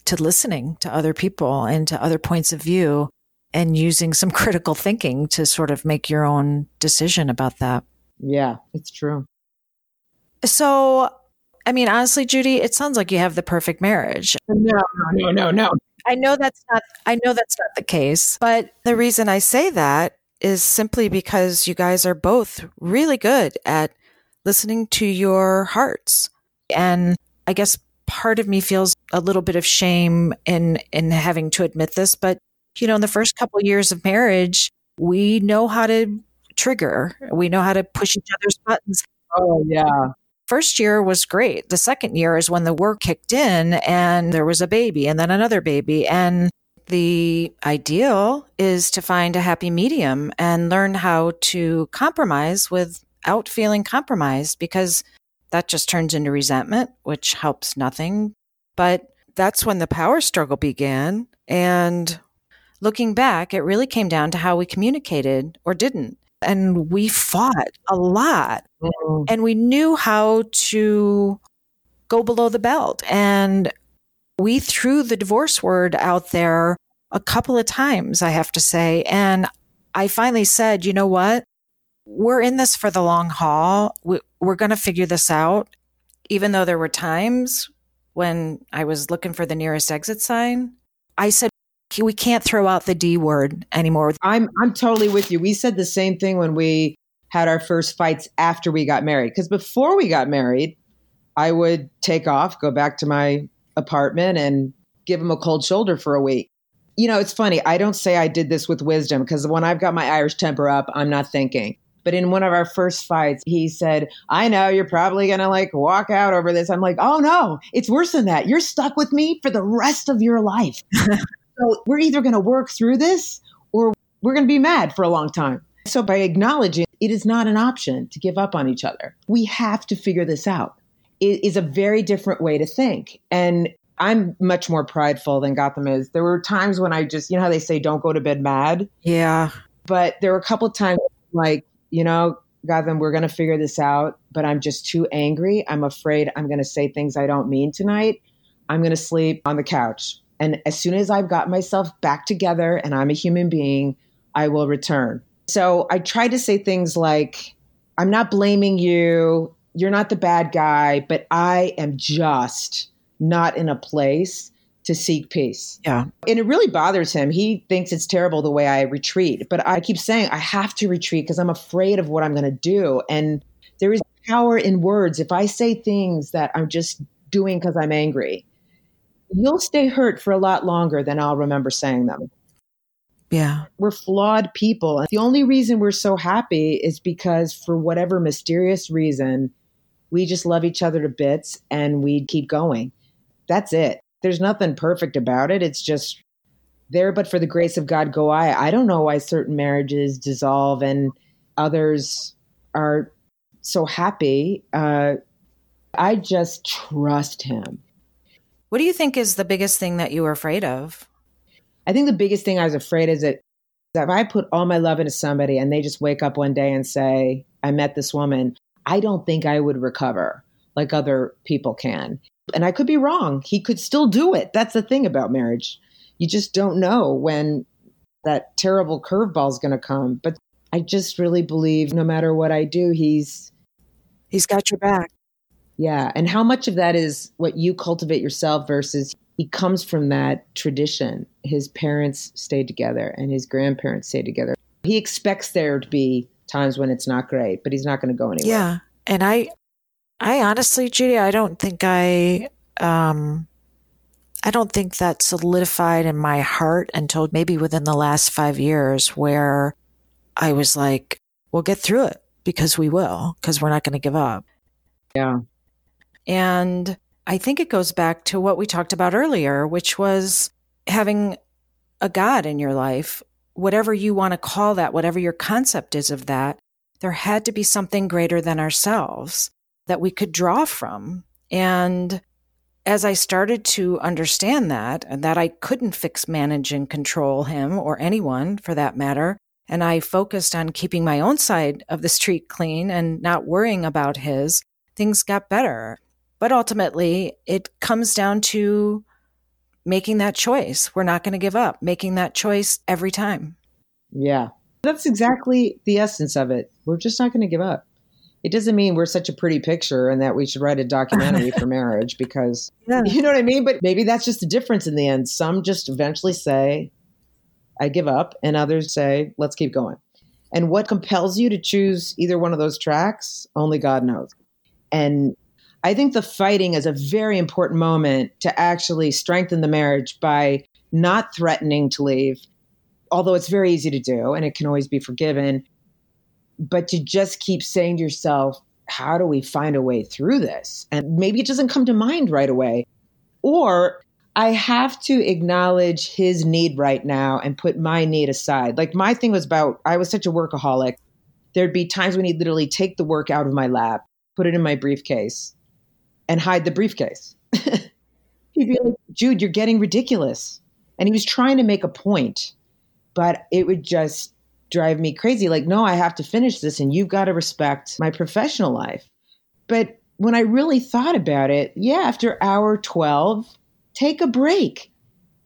to listening to other people and to other points of view and using some critical thinking to sort of make your own decision about that. Yeah, it's true. So, I mean, honestly, Judy, it sounds like you have the perfect marriage. No, no, no, no. I know that's not I know that's not the case, but the reason I say that is simply because you guys are both really good at listening to your hearts. And I guess part of me feels a little bit of shame in in having to admit this, but you know, in the first couple of years of marriage, we know how to trigger. We know how to push each other's buttons. Oh, yeah. First year was great. The second year is when the work kicked in and there was a baby and then another baby. And the ideal is to find a happy medium and learn how to compromise without feeling compromised because that just turns into resentment, which helps nothing. But that's when the power struggle began. And looking back, it really came down to how we communicated or didn't. And we fought a lot Mhm. and we knew how to go below the belt. And we threw the divorce word out there a couple of times, I have to say. And I finally said, you know what? We're in this for the long haul. We're going to figure this out. Even though there were times when I was looking for the nearest exit sign, I said, we can't throw out the D word anymore. I'm I'm totally with you. We said the same thing when we had our first fights after we got married. Because before we got married, I would take off, go back to my apartment, and give him a cold shoulder for a week. You know, it's funny. I don't say I did this with wisdom because when I've got my Irish temper up, I'm not thinking. But in one of our first fights, he said, I know you're probably going to like walk out over this. I'm like, oh no, it's worse than that. You're stuck with me for the rest of your life. so we're either going to work through this or we're going to be mad for a long time. So by acknowledging it is not an option to give up on each other, we have to figure this out. It is a very different way to think. And I'm much more prideful than Gautam is. There were times when I just, you know how they say don't go to bed mad? Yeah. But there were a couple times like, you know, Gautam, we're going to figure this out, but I'm just too angry. I'm afraid I'm going to say things I don't mean tonight. I'm going to sleep on the couch. And as soon as I've got myself back together and I'm a human being, I will return. So I try to say things like, I'm not blaming you. You're not the bad guy, but I am just not in a place to seek peace. Yeah. And it really bothers him. He thinks it's terrible the way I retreat. But I keep saying I have to retreat because I'm afraid of what I'm going to do. And there is power in words. If I say things that I'm just doing because I'm angry, you'll stay hurt for a lot longer than I'll remember saying them. Yeah. We're flawed people. And the only reason we're so happy is because, for whatever mysterious reason, we just love each other to bits and we keep going. That's it. There's nothing perfect about it. It's just there, but for the grace of God, go I. I don't know why certain marriages dissolve and others are so happy. Uh, I just trust him. What do you think is the biggest thing that you were afraid of? I think the biggest thing I was afraid is that, if I put all my love into somebody and they just wake up one day and say, I met this woman, I don't think I would recover like other people can. And I could be wrong. He could still do it. That's the thing about marriage. You just don't know when that terrible curveball is going to come. But I just really believe no matter what I do, he's, He's got your back. Yeah. And how much of that is what you cultivate yourself versus he comes from that tradition. His parents stayed together and his grandparents stayed together. He expects there to be times when it's not great, but he's not going to go anywhere. Yeah. And I I honestly, Judy, I don't think I um I don't think that solidified in my heart until maybe within the last 5 years where I was like, we'll get through it because we will because we're not going to give up. Yeah. And I think it goes back to what we talked about earlier, which was having a God in your life, whatever you want to call that, whatever your concept is of that, there had to be something greater than ourselves that we could draw from. And as I started to understand that, and that I couldn't fix, manage, and control him or anyone for that matter, and I focused on keeping my own side of the street clean and not worrying about his, things got better. But ultimately, it comes down to making that choice. We're not going to give up, making that choice every time. Yeah. That's exactly the essence of it. We're just not going to give up. It doesn't mean we're such a pretty picture and that we should write a documentary for marriage because Yeah. you know what I mean? But maybe that's just the difference in the end. Some just eventually say, I give up, and others say, let's keep going. And what compels you to choose either one of those tracks, only God knows. And I think the fighting is a very important moment to actually strengthen the marriage by not threatening to leave, although it's very easy to do and it can always be forgiven. But to just keep saying to yourself, how do we find a way through this? And maybe it doesn't come to mind right away. Or I have to acknowledge his need right now and put my need aside. Like my thing was about, I was such a workaholic. There'd be times when he'd literally take the work out of my lap, put it in my briefcase, and hide the briefcase. He'd be like, Jude, you're getting ridiculous. And he was trying to make a point, but it would just drive me crazy. Like, no, I have to finish this, and you've got to respect my professional life. But when I really thought about it, yeah, after hour 12, take a break.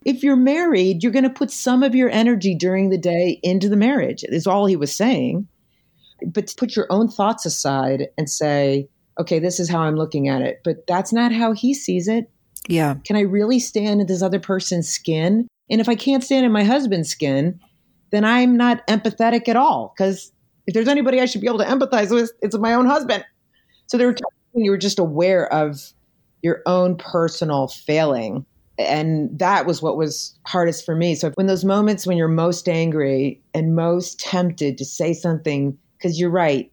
If you're married, you're going to put some of your energy during the day into the marriage, is all he was saying. But put your own thoughts aside and say, okay, this is how I'm looking at it. But that's not how he sees it. Yeah. Can I really stand in this other person's skin? And if I can't stand in my husband's skin, then I'm not empathetic at all. Because if there's anybody I should be able to empathize with, it's my own husband. So there were times when you were just aware of your own personal failing. And that was what was hardest for me. So when those moments when you're most angry and most tempted to say something, because you're right,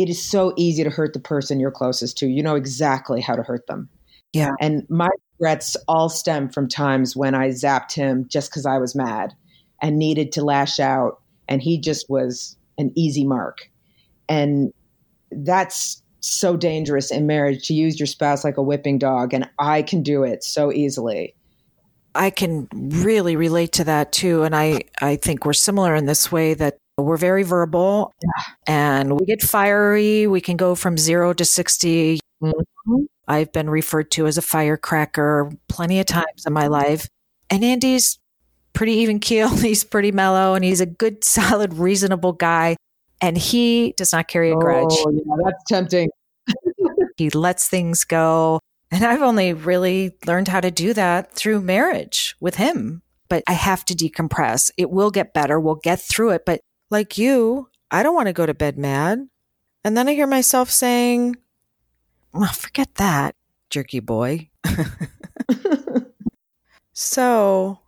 it is so easy to hurt the person you're closest to. You know exactly how to hurt them. Yeah. And my regrets all stem from times when I zapped him just because I was mad and needed to lash out. And he just was an easy mark. And that's so dangerous in marriage to use your spouse like a whipping dog. And I can do it so easily. I can really relate to that too. And I, I think we're similar in this way that we're very verbal and we get fiery. We can go from zero to 60. Mhm. I've been referred to as a firecracker plenty of times in my life. And Andy's pretty even keel. He's pretty mellow and he's a good, solid, reasonable guy. And he does not carry a grudge. Oh, yeah, that's tempting. He lets things go. And I've only really learned how to do that through marriage with him. But I have to decompress. It will get better. We'll get through it. But like you, I don't want to go to bed mad. And then I hear myself saying, well, forget that, jerky boy. so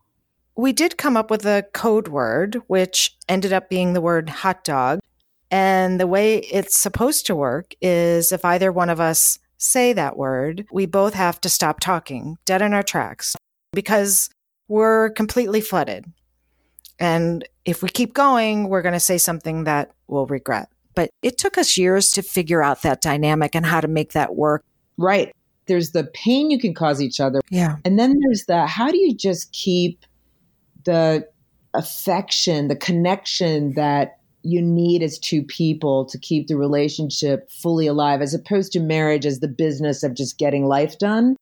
we did come up with a code word, which ended up being the word hot dog. And the way it's supposed to work is if either one of us say that word, we both have to stop talking dead in our tracks because we're completely flooded. And if we keep going, we're going to say something that we'll regret. But it took us years to figure out that dynamic and how to make that work. Right. There's the pain you can cause each other. Yeah. And then there's the how do you just keep the affection, the connection that you need as two people to keep the relationship fully alive, as opposed to marriage as the business of just getting life done.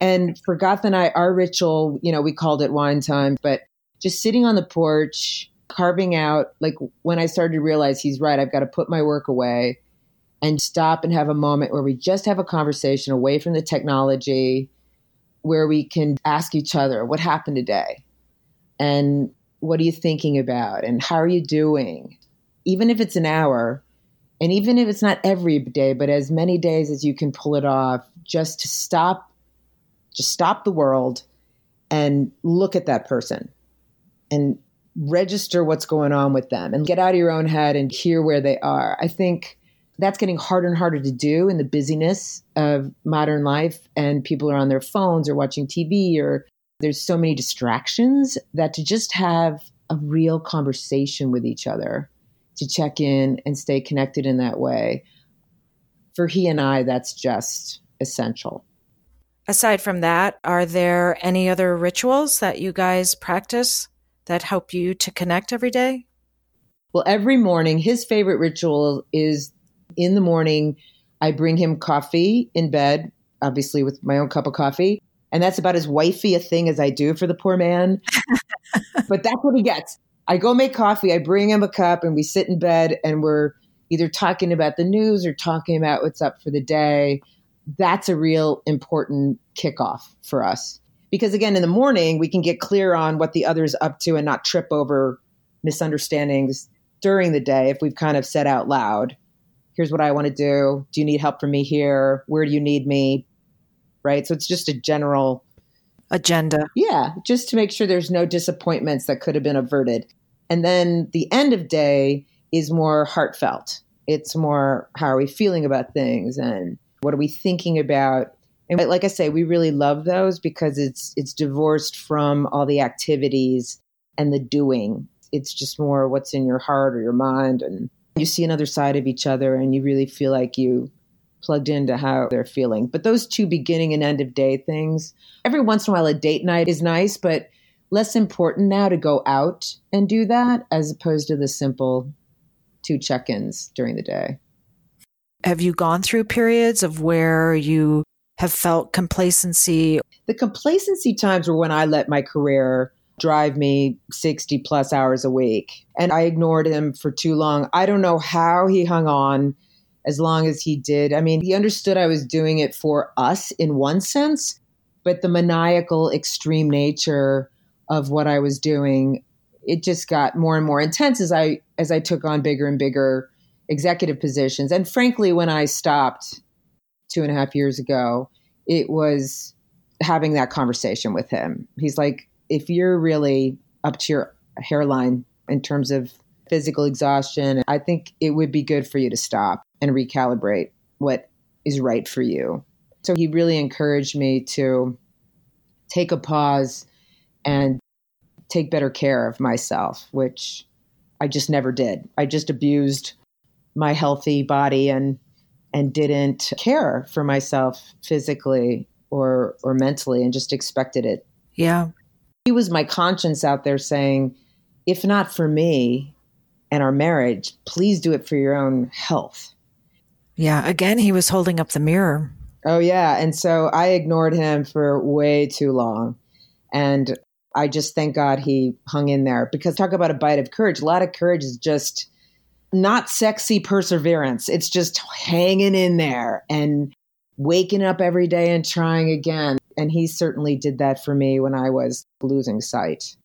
And for Goth and I, our ritual, you know, we called it wine time, but just sitting on the porch, carving out, like when I started to realize he's right, I've got to put my work away and stop and have a moment where we just have a conversation away from the technology where we can ask each other, what happened today? And what are you thinking about? And how are you doing? Even if it's an hour, and even if it's not every day, but as many days as you can pull it off, just to stop, just stop the world and look at that person and register what's going on with them and get out of your own head and hear where they are. I think that's getting harder and harder to do in the busyness of modern life and people are on their phones or watching TV or there's so many distractions that to just have a real conversation with each other to check in and stay connected in that way for he and I that's just essential. Aside from that, are there any other rituals that you guys practice that help you to connect every day? Well, every morning, his favorite ritual is in the morning, I bring him coffee in bed, obviously with my own cup of coffee. And that's about as wifey a thing as I do for the poor man. but that's what he gets. I go make coffee, I bring him a cup, and we sit in bed and we're either talking about the news or talking about what's up for the day. That's a real important kickoff for us. Because again, in the morning, we can get clear on what the other's up to and not trip over misunderstandings during the day if we've kind of said out loud, here's what I want to do. Do you need help from me here? Where do you need me? Right. So it's just a general Agenda. yeah, just to make sure there's no disappointments that could have been averted. And then the end of day is more heartfelt. It's more how are we feeling about things and what are we thinking about? And like I say, we really love those because it's it's divorced from all the activities and the doing. It's just more what's in your heart or your mind and you see another side of each other and you really feel like you plugged into how they're feeling. But those two beginning and end of day things, every once in a while a date night is nice, but less important now to go out and do that as opposed to the simple two check-ins during the day. Have you gone through periods of where you have felt complacency? The complacency times were when I let my career drive me 60 plus hours a week and I ignored him for too long. I don't know how he hung on as long as he did. I mean, he understood I was doing it for us in one sense, but the maniacal extreme nature of what I was doing, it just got more and more intense as I as I took on bigger and bigger executive positions. And frankly, when I stopped two and a half years ago, it was having that conversation with him. He's like, if you're really up to your hairline in terms of physical exhaustion, I think it would be good for you to stop and recalibrate what is right for you. So he really encouraged me to take a pause and take better care of myself, which I just never did. I just abused my healthy body and and didn't care for myself physically or or mentally and just expected it. Yeah. He was my conscience out there saying, if not for me and our marriage, please do it for your own health. Yeah. Again, he was holding up the mirror. Oh yeah, and so I ignored him for way too long. And I just thank God he hung in there because talk about a bite of courage. A lot of courage is just not sexy perseverance. It's just hanging in there and waking up every day and trying again. And he certainly did that for me when I was losing sight.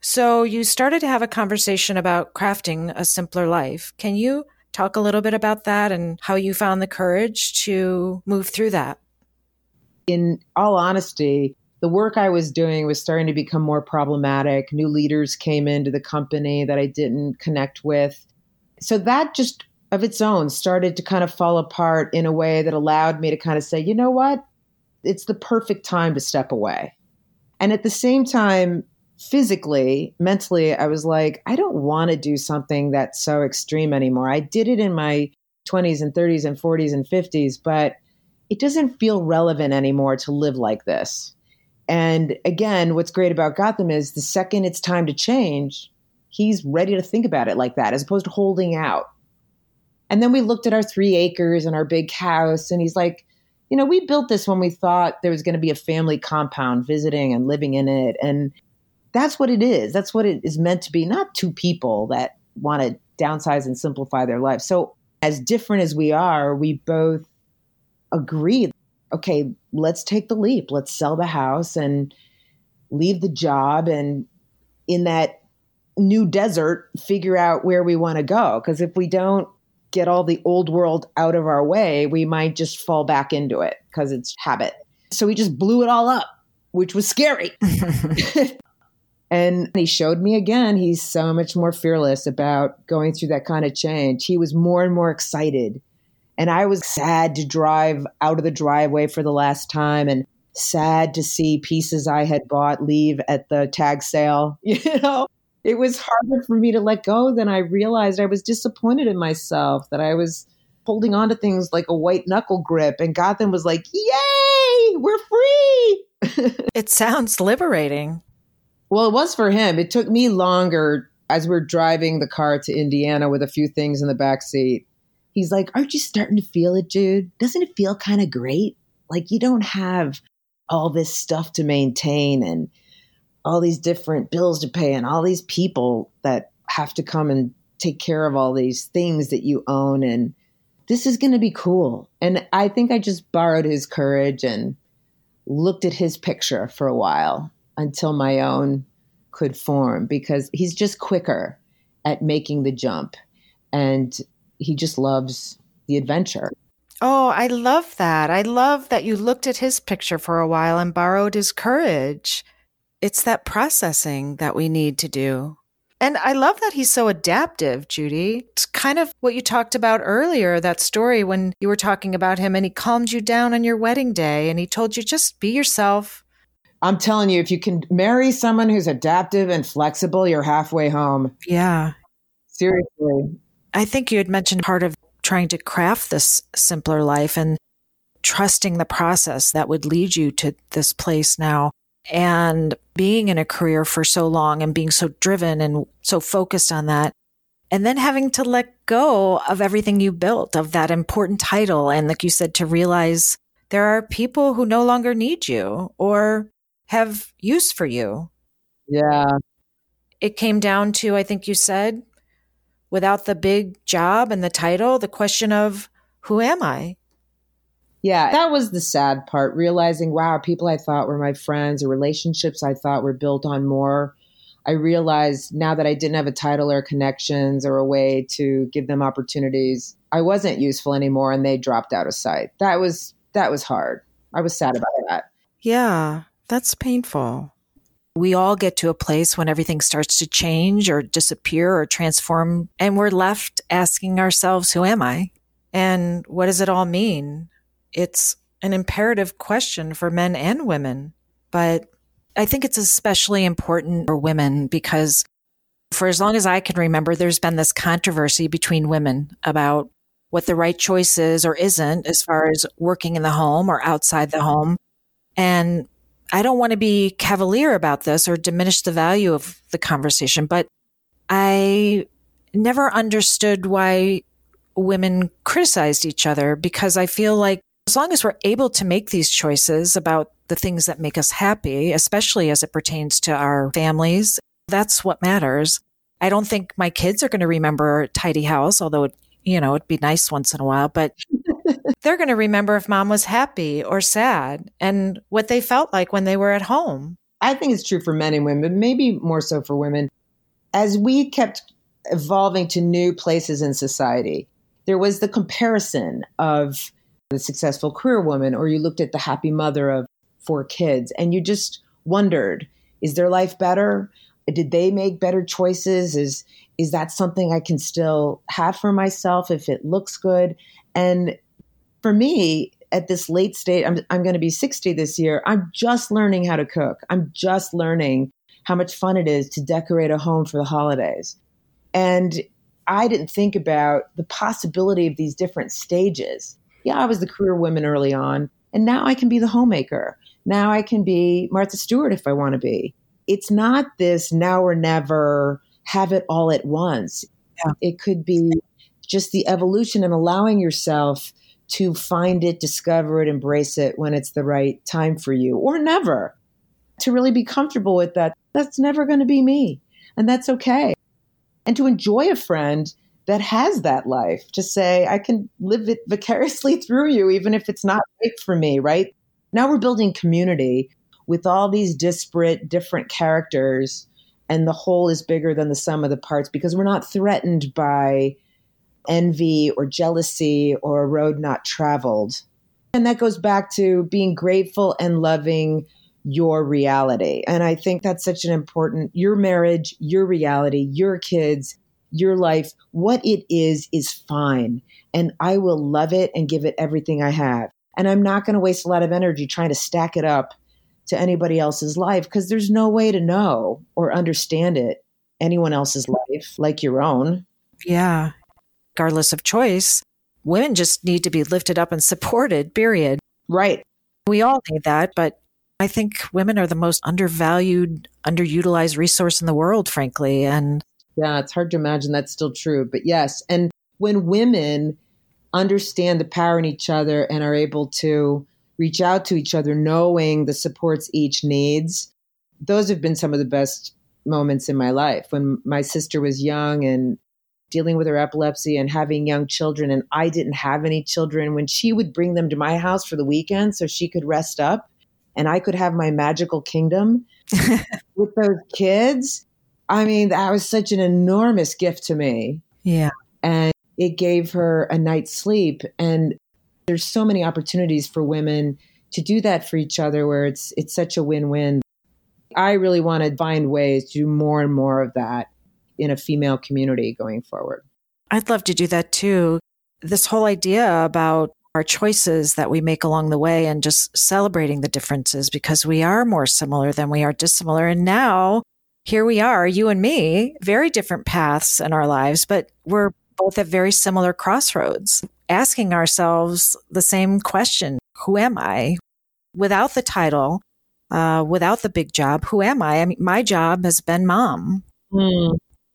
So you started to have a conversation about crafting a simpler life. Can you talk a little bit about that and how you found the courage to move through that? In all honesty, the work I was doing was starting to become more problematic. New leaders came into the company that I didn't connect with. So that just of its own started to kind of fall apart in a way that allowed me to kind of say, you know what? It's the perfect time to step away. And at the same time, physically, mentally, I was like, I don't want to do something that's so extreme anymore. I did it in my 20s and 30s and 40s and 50s, but it doesn't feel relevant anymore to live like this. And again, what's great about Gautam is the second it's time to change, he's ready to think about it like that as opposed to holding out. And then we looked at our three acres and our big house, and he's like, you know, we built this when we thought there was going to be a family compound visiting and living in it. And that's what it is. That's what it is meant to be, not two people that want to downsize and simplify their life. So, as different as we are, we both agree okay, let's take the leap. Let's sell the house and leave the job and in that new desert figure out where we want to go because if we don't get all the old world out of our way, we might just fall back into it because it's habit. So we just blew it all up, which was scary. and he showed me again, he's so much more fearless about going through that kind of change. He was more and more excited. And I was sad to drive out of the driveway for the last time and sad to see pieces I had bought leave at the tag sale. You know, it was harder for me to let go than I realized. I was disappointed in myself that I was holding on to things like a white knuckle grip. And Gautam was like, Yay, we're free. It sounds liberating. Well, it was for him. It took me longer as we're driving the car to Indiana with a few things in the back seat. He's like, Aren't you starting to feel it, dude? Doesn't it feel kind of great? Like you don't have all this stuff to maintain and all these different bills to pay and all these people that have to come and take care of all these things that you own. And this is going to be cool. And I think I just borrowed his courage and looked at his picture for a while until my own could form because he's just quicker at making the jump and he just loves the adventure. Oh, I love that. I love that you looked at his picture for a while and borrowed his courage. It's that processing that we need to do. And I love that he's so adaptive, Judy. It's kind of what you talked about earlier, that story when you were talking about him and he calmed you down on your wedding day and he told you just be yourself. I'm telling you, if you can marry someone who's adaptive and flexible, you're halfway home. Yeah. Seriously. I think you had mentioned part of trying to craft this simpler life and trusting the process that would lead you to this place now. And being in a career for so long and being so driven and so focused on that. And then having to let go of everything you built, of that important title. And like you said, to realize there are people who no longer need you or have use for you. Yeah. It came down to, I think you said, without the big job and the title, the question of who am I? Yeah, that was the sad part, realizing, wow, people I thought were my friends or relationships I thought were built on more. I realized now that I didn't have a title or connections or a way to give them opportunities, I wasn't useful anymore and they dropped out of sight. That was that was hard. I was sad about that. Yeah, that's painful. We all get to a place when everything starts to change or disappear or transform, and we're left asking ourselves, Who am I? And what does it all mean? It's an imperative question for men and women. But I think it's especially important for women because for as long as I can remember, there's been this controversy between women about what the right choice is or isn't as far as working in the home or outside the home. And I don't want to be cavalier about this or diminish the value of the conversation, but I never understood why women criticized each other because I feel like as long as we're able to make these choices about the things that make us happy, especially as it pertains to our families, that's what matters. I don't think my kids are going to remember tidy house, although you know, it'd be nice once in a while, but they're going to remember if mom was happy or sad and what they felt like when they were at home. I think it's true for men and women, maybe more so for women. As we kept evolving to new places in society, there was the comparison of the successful career woman, or you looked at the happy mother of four kids, and you just wondered, is their life better? Did they make better choices? Is is that something I can still have for myself if it looks good? And for me, at this late stage, I'm, I'm going to be 60 this year. I'm just learning how to cook. I'm just learning how much fun it is to decorate a home for the holidays. And I didn't think about the possibility of these different stages. Yeah, I was the career woman early on, and now I can be the homemaker. Now I can be Martha Stewart if I want to be. It's not this now or never, have it all at once. Yeah. It could be just the evolution and allowing yourself to find it, discover it, embrace it when it's the right time for you, or never. to really be comfortable with that. That's never going to be me. And that's okay. And to enjoy a friend that has that life, to say, I can live it vicariously through you, even if it's not right for me, right? Now we're building community with all these disparate, different characters, and the whole is bigger than the sum of the parts because we're not threatened by envy or jealousy or a road not traveled. And that goes back to being grateful and loving your reality. And I think that's such an important your marriage, your reality, your kids, your life, what it is is fine. And I will love it and give it everything I have. And I'm not going to waste a lot of energy trying to stack it up to anybody else's life because there's no way to know or understand it anyone else's life like your own. Yeah. Regardless of choice, women just need to be lifted up and supported, period. Right. We all need that, but I think women are the most undervalued, underutilized resource in the world, frankly. And Yeah, it's hard to imagine that's still true. But yes. And when women understand the power in each other and are able to reach out to each other, knowing the supports each needs, those have been some of the best moments in my life. When my sister was young and dealing with her epilepsy and having young children, and I didn't have any children, when she would bring them to my house for the weekend so she could rest up and I could have my magical kingdom with those kids. I mean, that was such an enormous gift to me. yeah, And it gave her a night's sleep. And there's so many opportunities for women to do that for each other where it's it's such a win-win. I really want to find ways to do more and more of that in a female community going forward. I'd love to do that too. This whole idea about our choices that we make along the way and just celebrating the differences because we are more similar than we are dissimilar. And now here we are, you and me, very different paths in our lives, but we're both at very similar crossroads, asking ourselves the same question Who am I? Without the title, uh, without the big job, who am I? I mean, my job has been mom.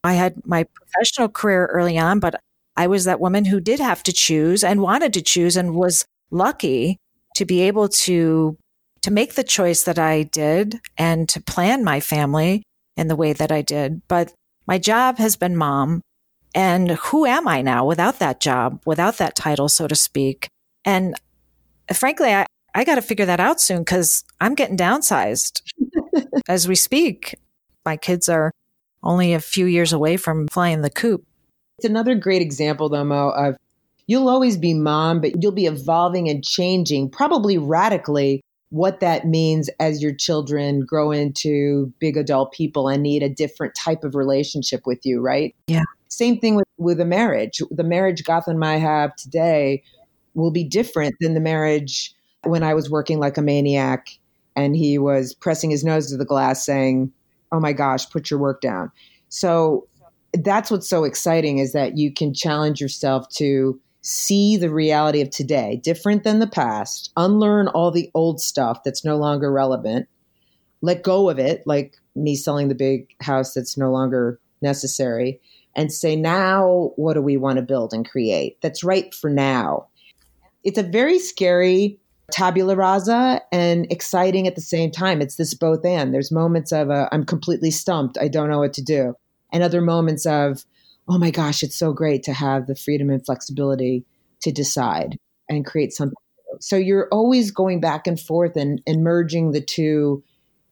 I had my professional career early on, but I was that woman who did have to choose and wanted to choose and was lucky to be able to to make the choice that I did and to plan my family in the way that I did. But my job has been mom. And who am I now without that job, without that title, so to speak? And frankly, I, I got to figure that out soon because I'm getting downsized as we speak. My kids are only a few years away from flying the coop. It's another great example, though, Mo, of you'll always be mom, but you'll be evolving and changing, probably radically, what that means as your children grow into big adult people and need a different type of relationship with you, right? Yeah. Same thing with, with a marriage. The marriage Gautam I have today will be different than the marriage when I was working like a maniac and he was pressing his nose to the glass saying, Oh my gosh, put your work down. So that's what's so exciting is that you can challenge yourself to see the reality of today, different than the past, unlearn all the old stuff that's no longer relevant, let go of it, like me selling the big house that's no longer necessary, and say, now what do we want to build and create that's right for now? It's a very scary tabula rasa and exciting at the same time. It's this both and. There's moments of, uh, I'm completely stumped, I don't know what to do and other moments of, oh my gosh, it's so great to have the freedom and flexibility to decide and create something. So you're always going back and forth and, and merging the two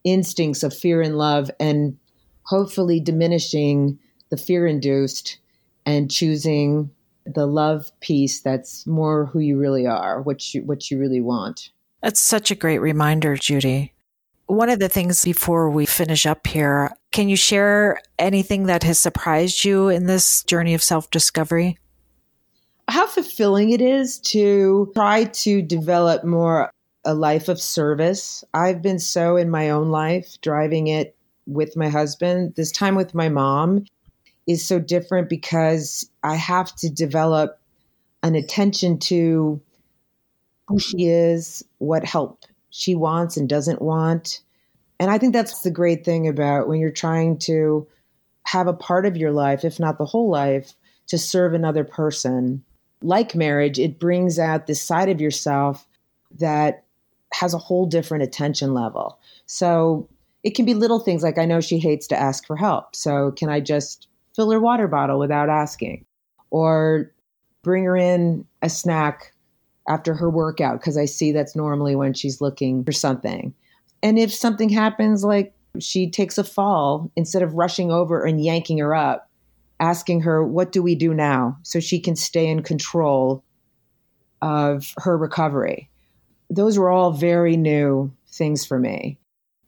instincts of fear and love and hopefully diminishing the fear induced and choosing the love piece that's more who you really are, what you what you really want. That's such a great reminder, Judy. One of the things before we finish up here, can you share anything that has surprised you in this journey of self discovery? how fulfilling it is to try to develop more a life of service. I've been so in my own life driving it with my husband. This time with my mom is so different because I have to develop an attention to who she is, what help she wants and doesn't want. And I think that's the great thing about when you're trying to have a part of your life, if not the whole life, to serve another person. Like marriage, it brings out this side of yourself that has a whole different attention level. So it can be little things like I know she hates to ask for help. So can I just fill her water bottle without asking? Or bring her in a snack after her workout because I see that's normally when she's looking for something. And if something happens, like she takes a fall, instead of rushing over and yanking her up, asking her, What do we do now? so she can stay in control of her recovery. Those were all very new things for me.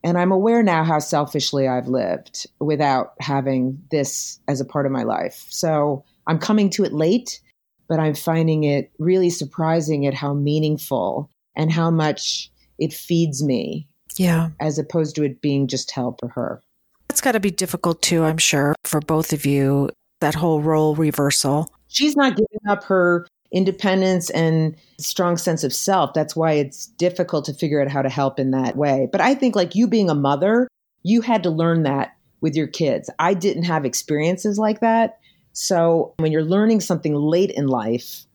And I'm aware now how selfishly I've lived without having this as a part of my life. So I'm coming to it late, but I'm finding it really surprising at how meaningful and how much it feeds me Yeah. as opposed to it being just help for her. That's got to be difficult too, I'm sure, for both of you, that whole role reversal. She's not giving up her independence and strong sense of self. That's why it's difficult to figure out how to help in that way. But I think, like you being a mother, you had to learn that with your kids. I didn't have experiences like that. So when you're learning something late in life,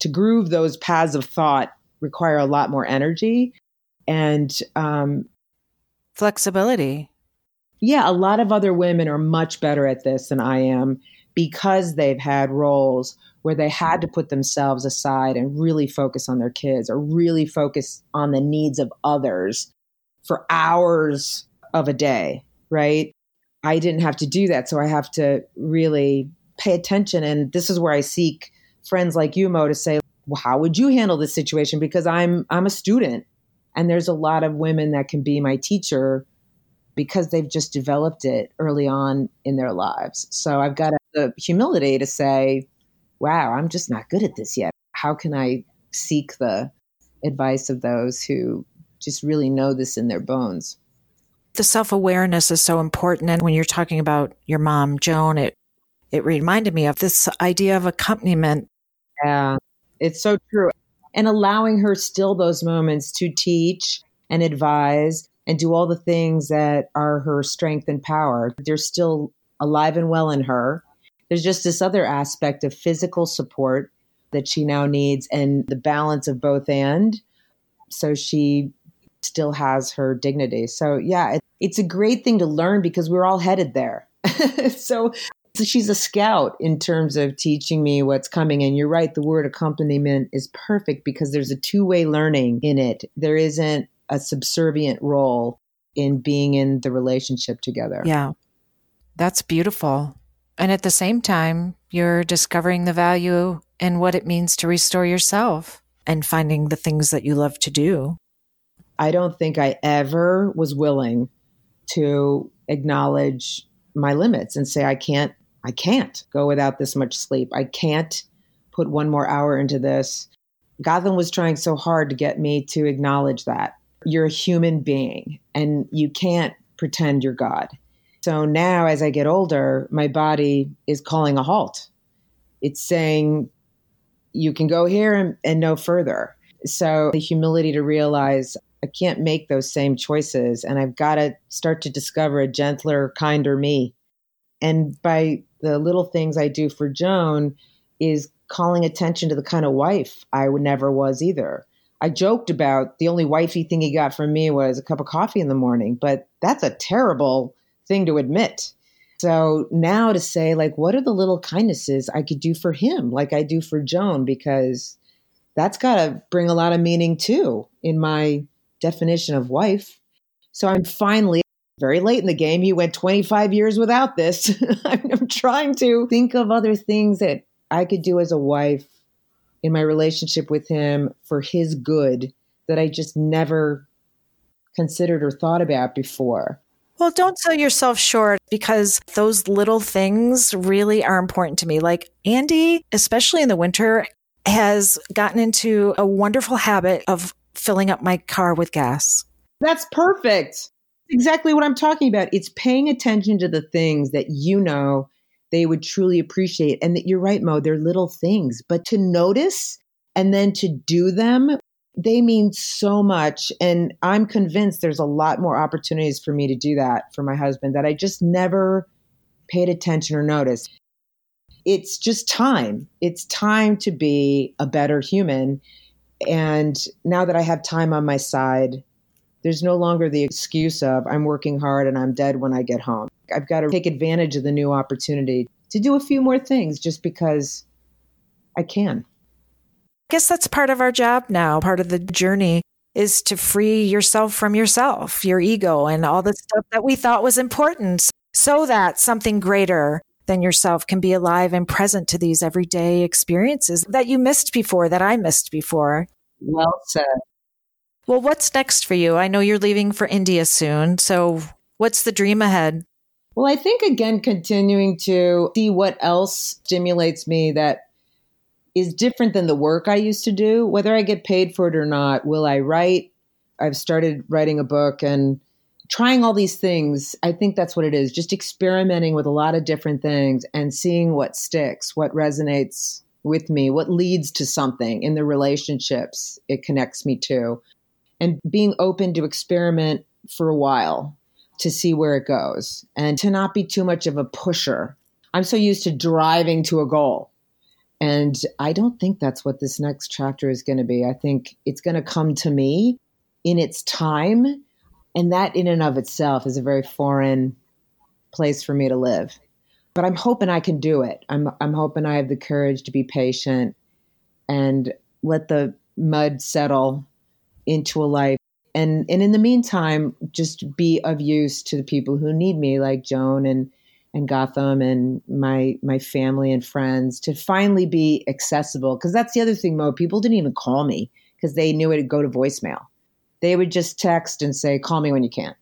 to groove those paths of thought require a lot more energy. And um, Flexibility. yeah, a lot of other women are much better at this than I am because they've had roles where they had to put themselves aside and really focus on their kids or really focus on the needs of others for hours of a day, right? I didn't have to do that. So I have to really pay attention. And this is where I seek friends like you, Mo, to say, well, how would you handle this situation? Because I'm I'm a student and there's a lot of women that can be my teacher because they've just developed it early on in their lives. So I've got the humility to say, wow, I'm just not good at this yet. How can I seek the advice of those who just really know this in their bones? The self awareness is so important. And when you're talking about your mom, Joan, it, it reminded me of this idea of accompaniment. Yeah, it's so true. And allowing her still those moments to teach and advise and do all the things that are her strength and power. They're still alive and well in her. There's just this other aspect of physical support that she now needs and the balance of both and. So she still has her dignity. So, yeah, it, it's a great thing to learn because we're all headed there. so, so she's a scout in terms of teaching me what's coming. And you're right, the word accompaniment is perfect because there's a two way learning in it. There isn't a subservient role in being in the relationship together. Yeah. That's beautiful. And at the same time, you're discovering the value in what it means to restore yourself and finding the things that you love to do. I don't think I ever was willing to acknowledge my limits and say, I can't, I can't go without this much sleep. I can't put one more hour into this. Gautam was trying so hard to get me to acknowledge that. You're a human being and you can't pretend you're God. So now, as I get older, my body is calling a halt. It's saying, you can go here and, and no further. So the humility to realize I can't make those same choices and I've got to start to discover a gentler, kinder me. And by the little things I do for Joan is calling attention to the kind of wife I never was either. I joked about the only wifey thing he got from me was a cup of coffee in the morning, but that's a terrible thing to admit. So now to say, like, what are the little kindnesses I could do for him, like I do for Joan, because that's got to bring a lot of meaning too in my definition of wife. So I'm finally very late in the game. He went 25 years without this. I'm trying to think of other things that I could do as a wife in my relationship with him for his good that I just never considered or thought about before. Well, don't sell yourself short because those little things really are important to me. Like Andy, especially in the winter, has gotten into a wonderful habit of filling up my car with gas. That's perfect. Exactly what I'm talking about. It's paying attention to the things that you know they would truly appreciate. And that you're right, Mo, they're little things, but to notice and then to do them, they mean so much. And I'm convinced there's a lot more opportunities for me to do that for my husband that I just never paid attention or noticed. It's just time. It's time to be a better human. And now that I have time on my side, There's no longer the excuse of I'm working hard and I'm dead when I get home. I've got to take advantage of the new opportunity to do a few more things just because I can. I guess that's part of our job now. Part of the journey is to free yourself from yourself, your ego, and all the stuff that we thought was important so that something greater than yourself can be alive and present to these everyday experiences that you missed before, that I missed before. Well said. Well, what's next for you? I know you're leaving for India soon. So, what's the dream ahead? Well, I think again, continuing to see what else stimulates me that is different than the work I used to do, whether I get paid for it or not. Will I write? I've started writing a book and trying all these things. I think that's what it is just experimenting with a lot of different things and seeing what sticks, what resonates with me, what leads to something in the relationships it connects me to, and being open to experiment for a while to see where it goes and to not be too much of a pusher. I'm so used to driving to a goal. And I don't think that's what this next chapter is going to be. I think it's going to come to me in its time. And that, in and of itself, is a very foreign place for me to live. But I'm hoping I can do it. I'm, I'm hoping I have the courage to be patient and let the mud settle into a life. And, and in the meantime, just be of use to the people who need me, like Joan and and Gautam and my my family and friends to finally be accessible. Because that's the other thing, Mo. People didn't even call me because they knew it'd go to voicemail. They would just text and say, "Call me when you can."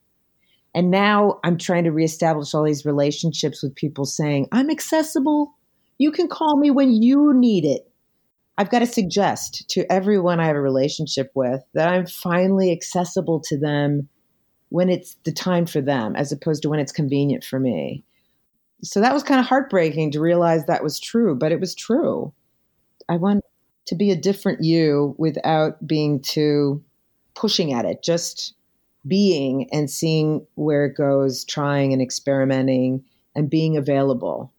And now I'm trying to reestablish all these relationships with people saying, "I'm accessible. You can call me when you need it." I've got to suggest to everyone I have a relationship with that I'm finally accessible to them when it's the time for them, as opposed to when it's convenient for me so that was kind of heartbreaking to realize that was true, but it was true. I want to be a different you without being too pushing at it, just being and seeing where it goes, trying and experimenting and being available.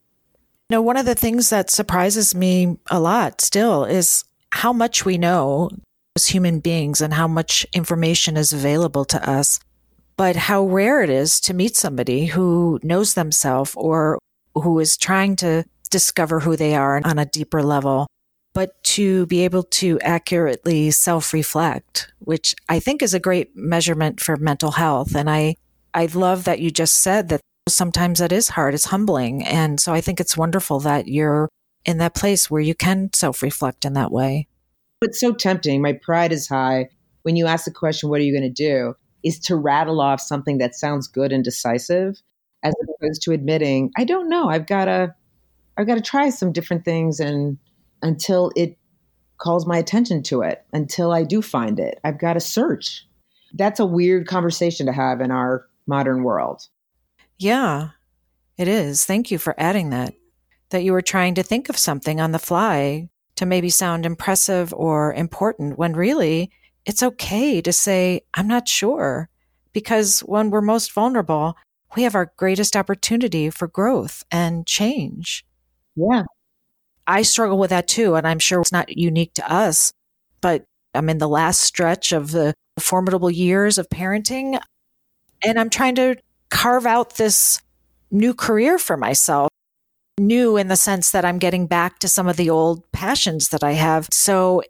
You know, one of the things that surprises me a lot still is how much we know as human beings and how much information is available to us but how rare it is to meet somebody who knows themselves or who is trying to discover who they are on a deeper level, but to be able to accurately self reflect, which I think is a great measurement for mental health. And I, I love that you just said that sometimes that is hard. It's humbling. And so I think it's wonderful that you're in that place where you can self reflect in that way. It's so tempting. My pride is high. When you ask the question, what are you going to do? Is to rattle off something that sounds good and decisive as opposed to admitting i don't know. I've got to i've got to try some different things and until it calls my attention to it until i do find it. I've got to search. That's a weird conversation to have in our modern world. Yeah it is. Thank you for adding that that you were trying to think of something on the fly to maybe sound impressive or important when really it's okay to say, I'm not sure. Because when we're most vulnerable, we have our greatest opportunity for growth and change. Yeah. I struggle with that too. And I'm sure it's not unique to us, but I'm in the last stretch of the formidable years of parenting. And I'm trying to carve out this new career for myself. New in the sense that I'm getting back to some of the old passions that I have. So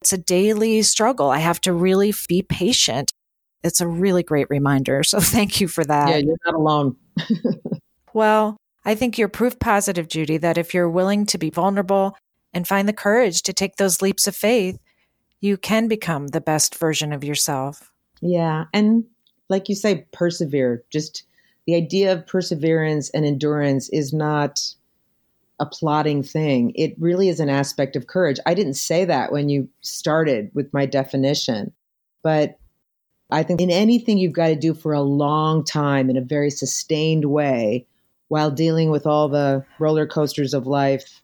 it's a daily struggle. I have to really be patient. It's a really great reminder. So thank you for that. Yeah, you're not alone. well, I think you're proof positive, Judy, that if you're willing to be vulnerable and find the courage to take those leaps of faith, you can become the best version of yourself. Yeah. And like you say, persevere. Just the idea of perseverance and endurance is not a plotting thing. It really is an aspect of courage. I didn't say that when you started with my definition, but I think in anything you've got to do for a long time in a very sustained way while dealing with all the roller coasters of life,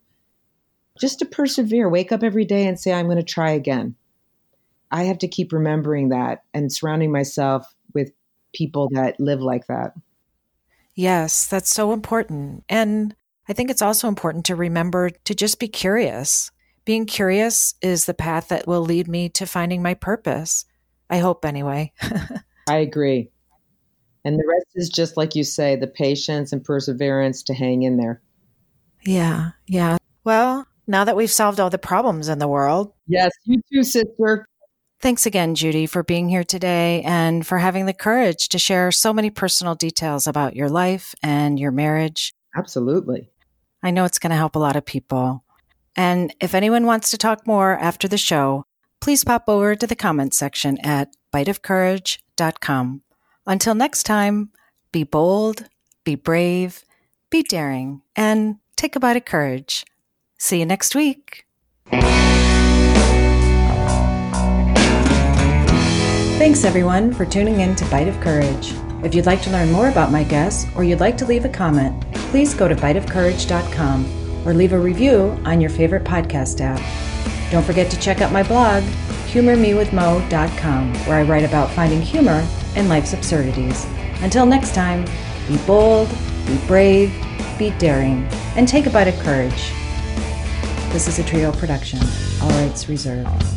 just to persevere, wake up every day and say, I'm going to try again. I have to keep remembering that and surrounding myself with people that live like that. Yes, that's so important. And I think it's also important to remember to just be curious. Being curious is the path that will lead me to finding my purpose. I hope, anyway. I agree. And the rest is just like you say, the patience and perseverance to hang in there. Yeah, yeah. Well, now that we've solved all the problems in the world, Yes, you too, sister. thanks again, Judy, for being here today and for having the courage to share so many personal details about your life and your marriage. Absolutely. I know it's going to help a lot of people. And if anyone wants to talk more after the show, please pop over to the comments section at biteofcourage.com. Until next time, be bold, be brave, be daring, and take a bite of courage. See you next week. Thanks everyone for tuning in to Bite of Courage. If you'd like to learn more about my guests or you'd like to leave a comment, please go to biteofcourage.com or leave a review on your favorite podcast app. Don't forget to check out my blog, humormewithmo.com, where I write about finding humor in life's absurdities. Until next time, be bold, be brave, be daring, and take a bite of courage. This is a trio production. All rights reserved.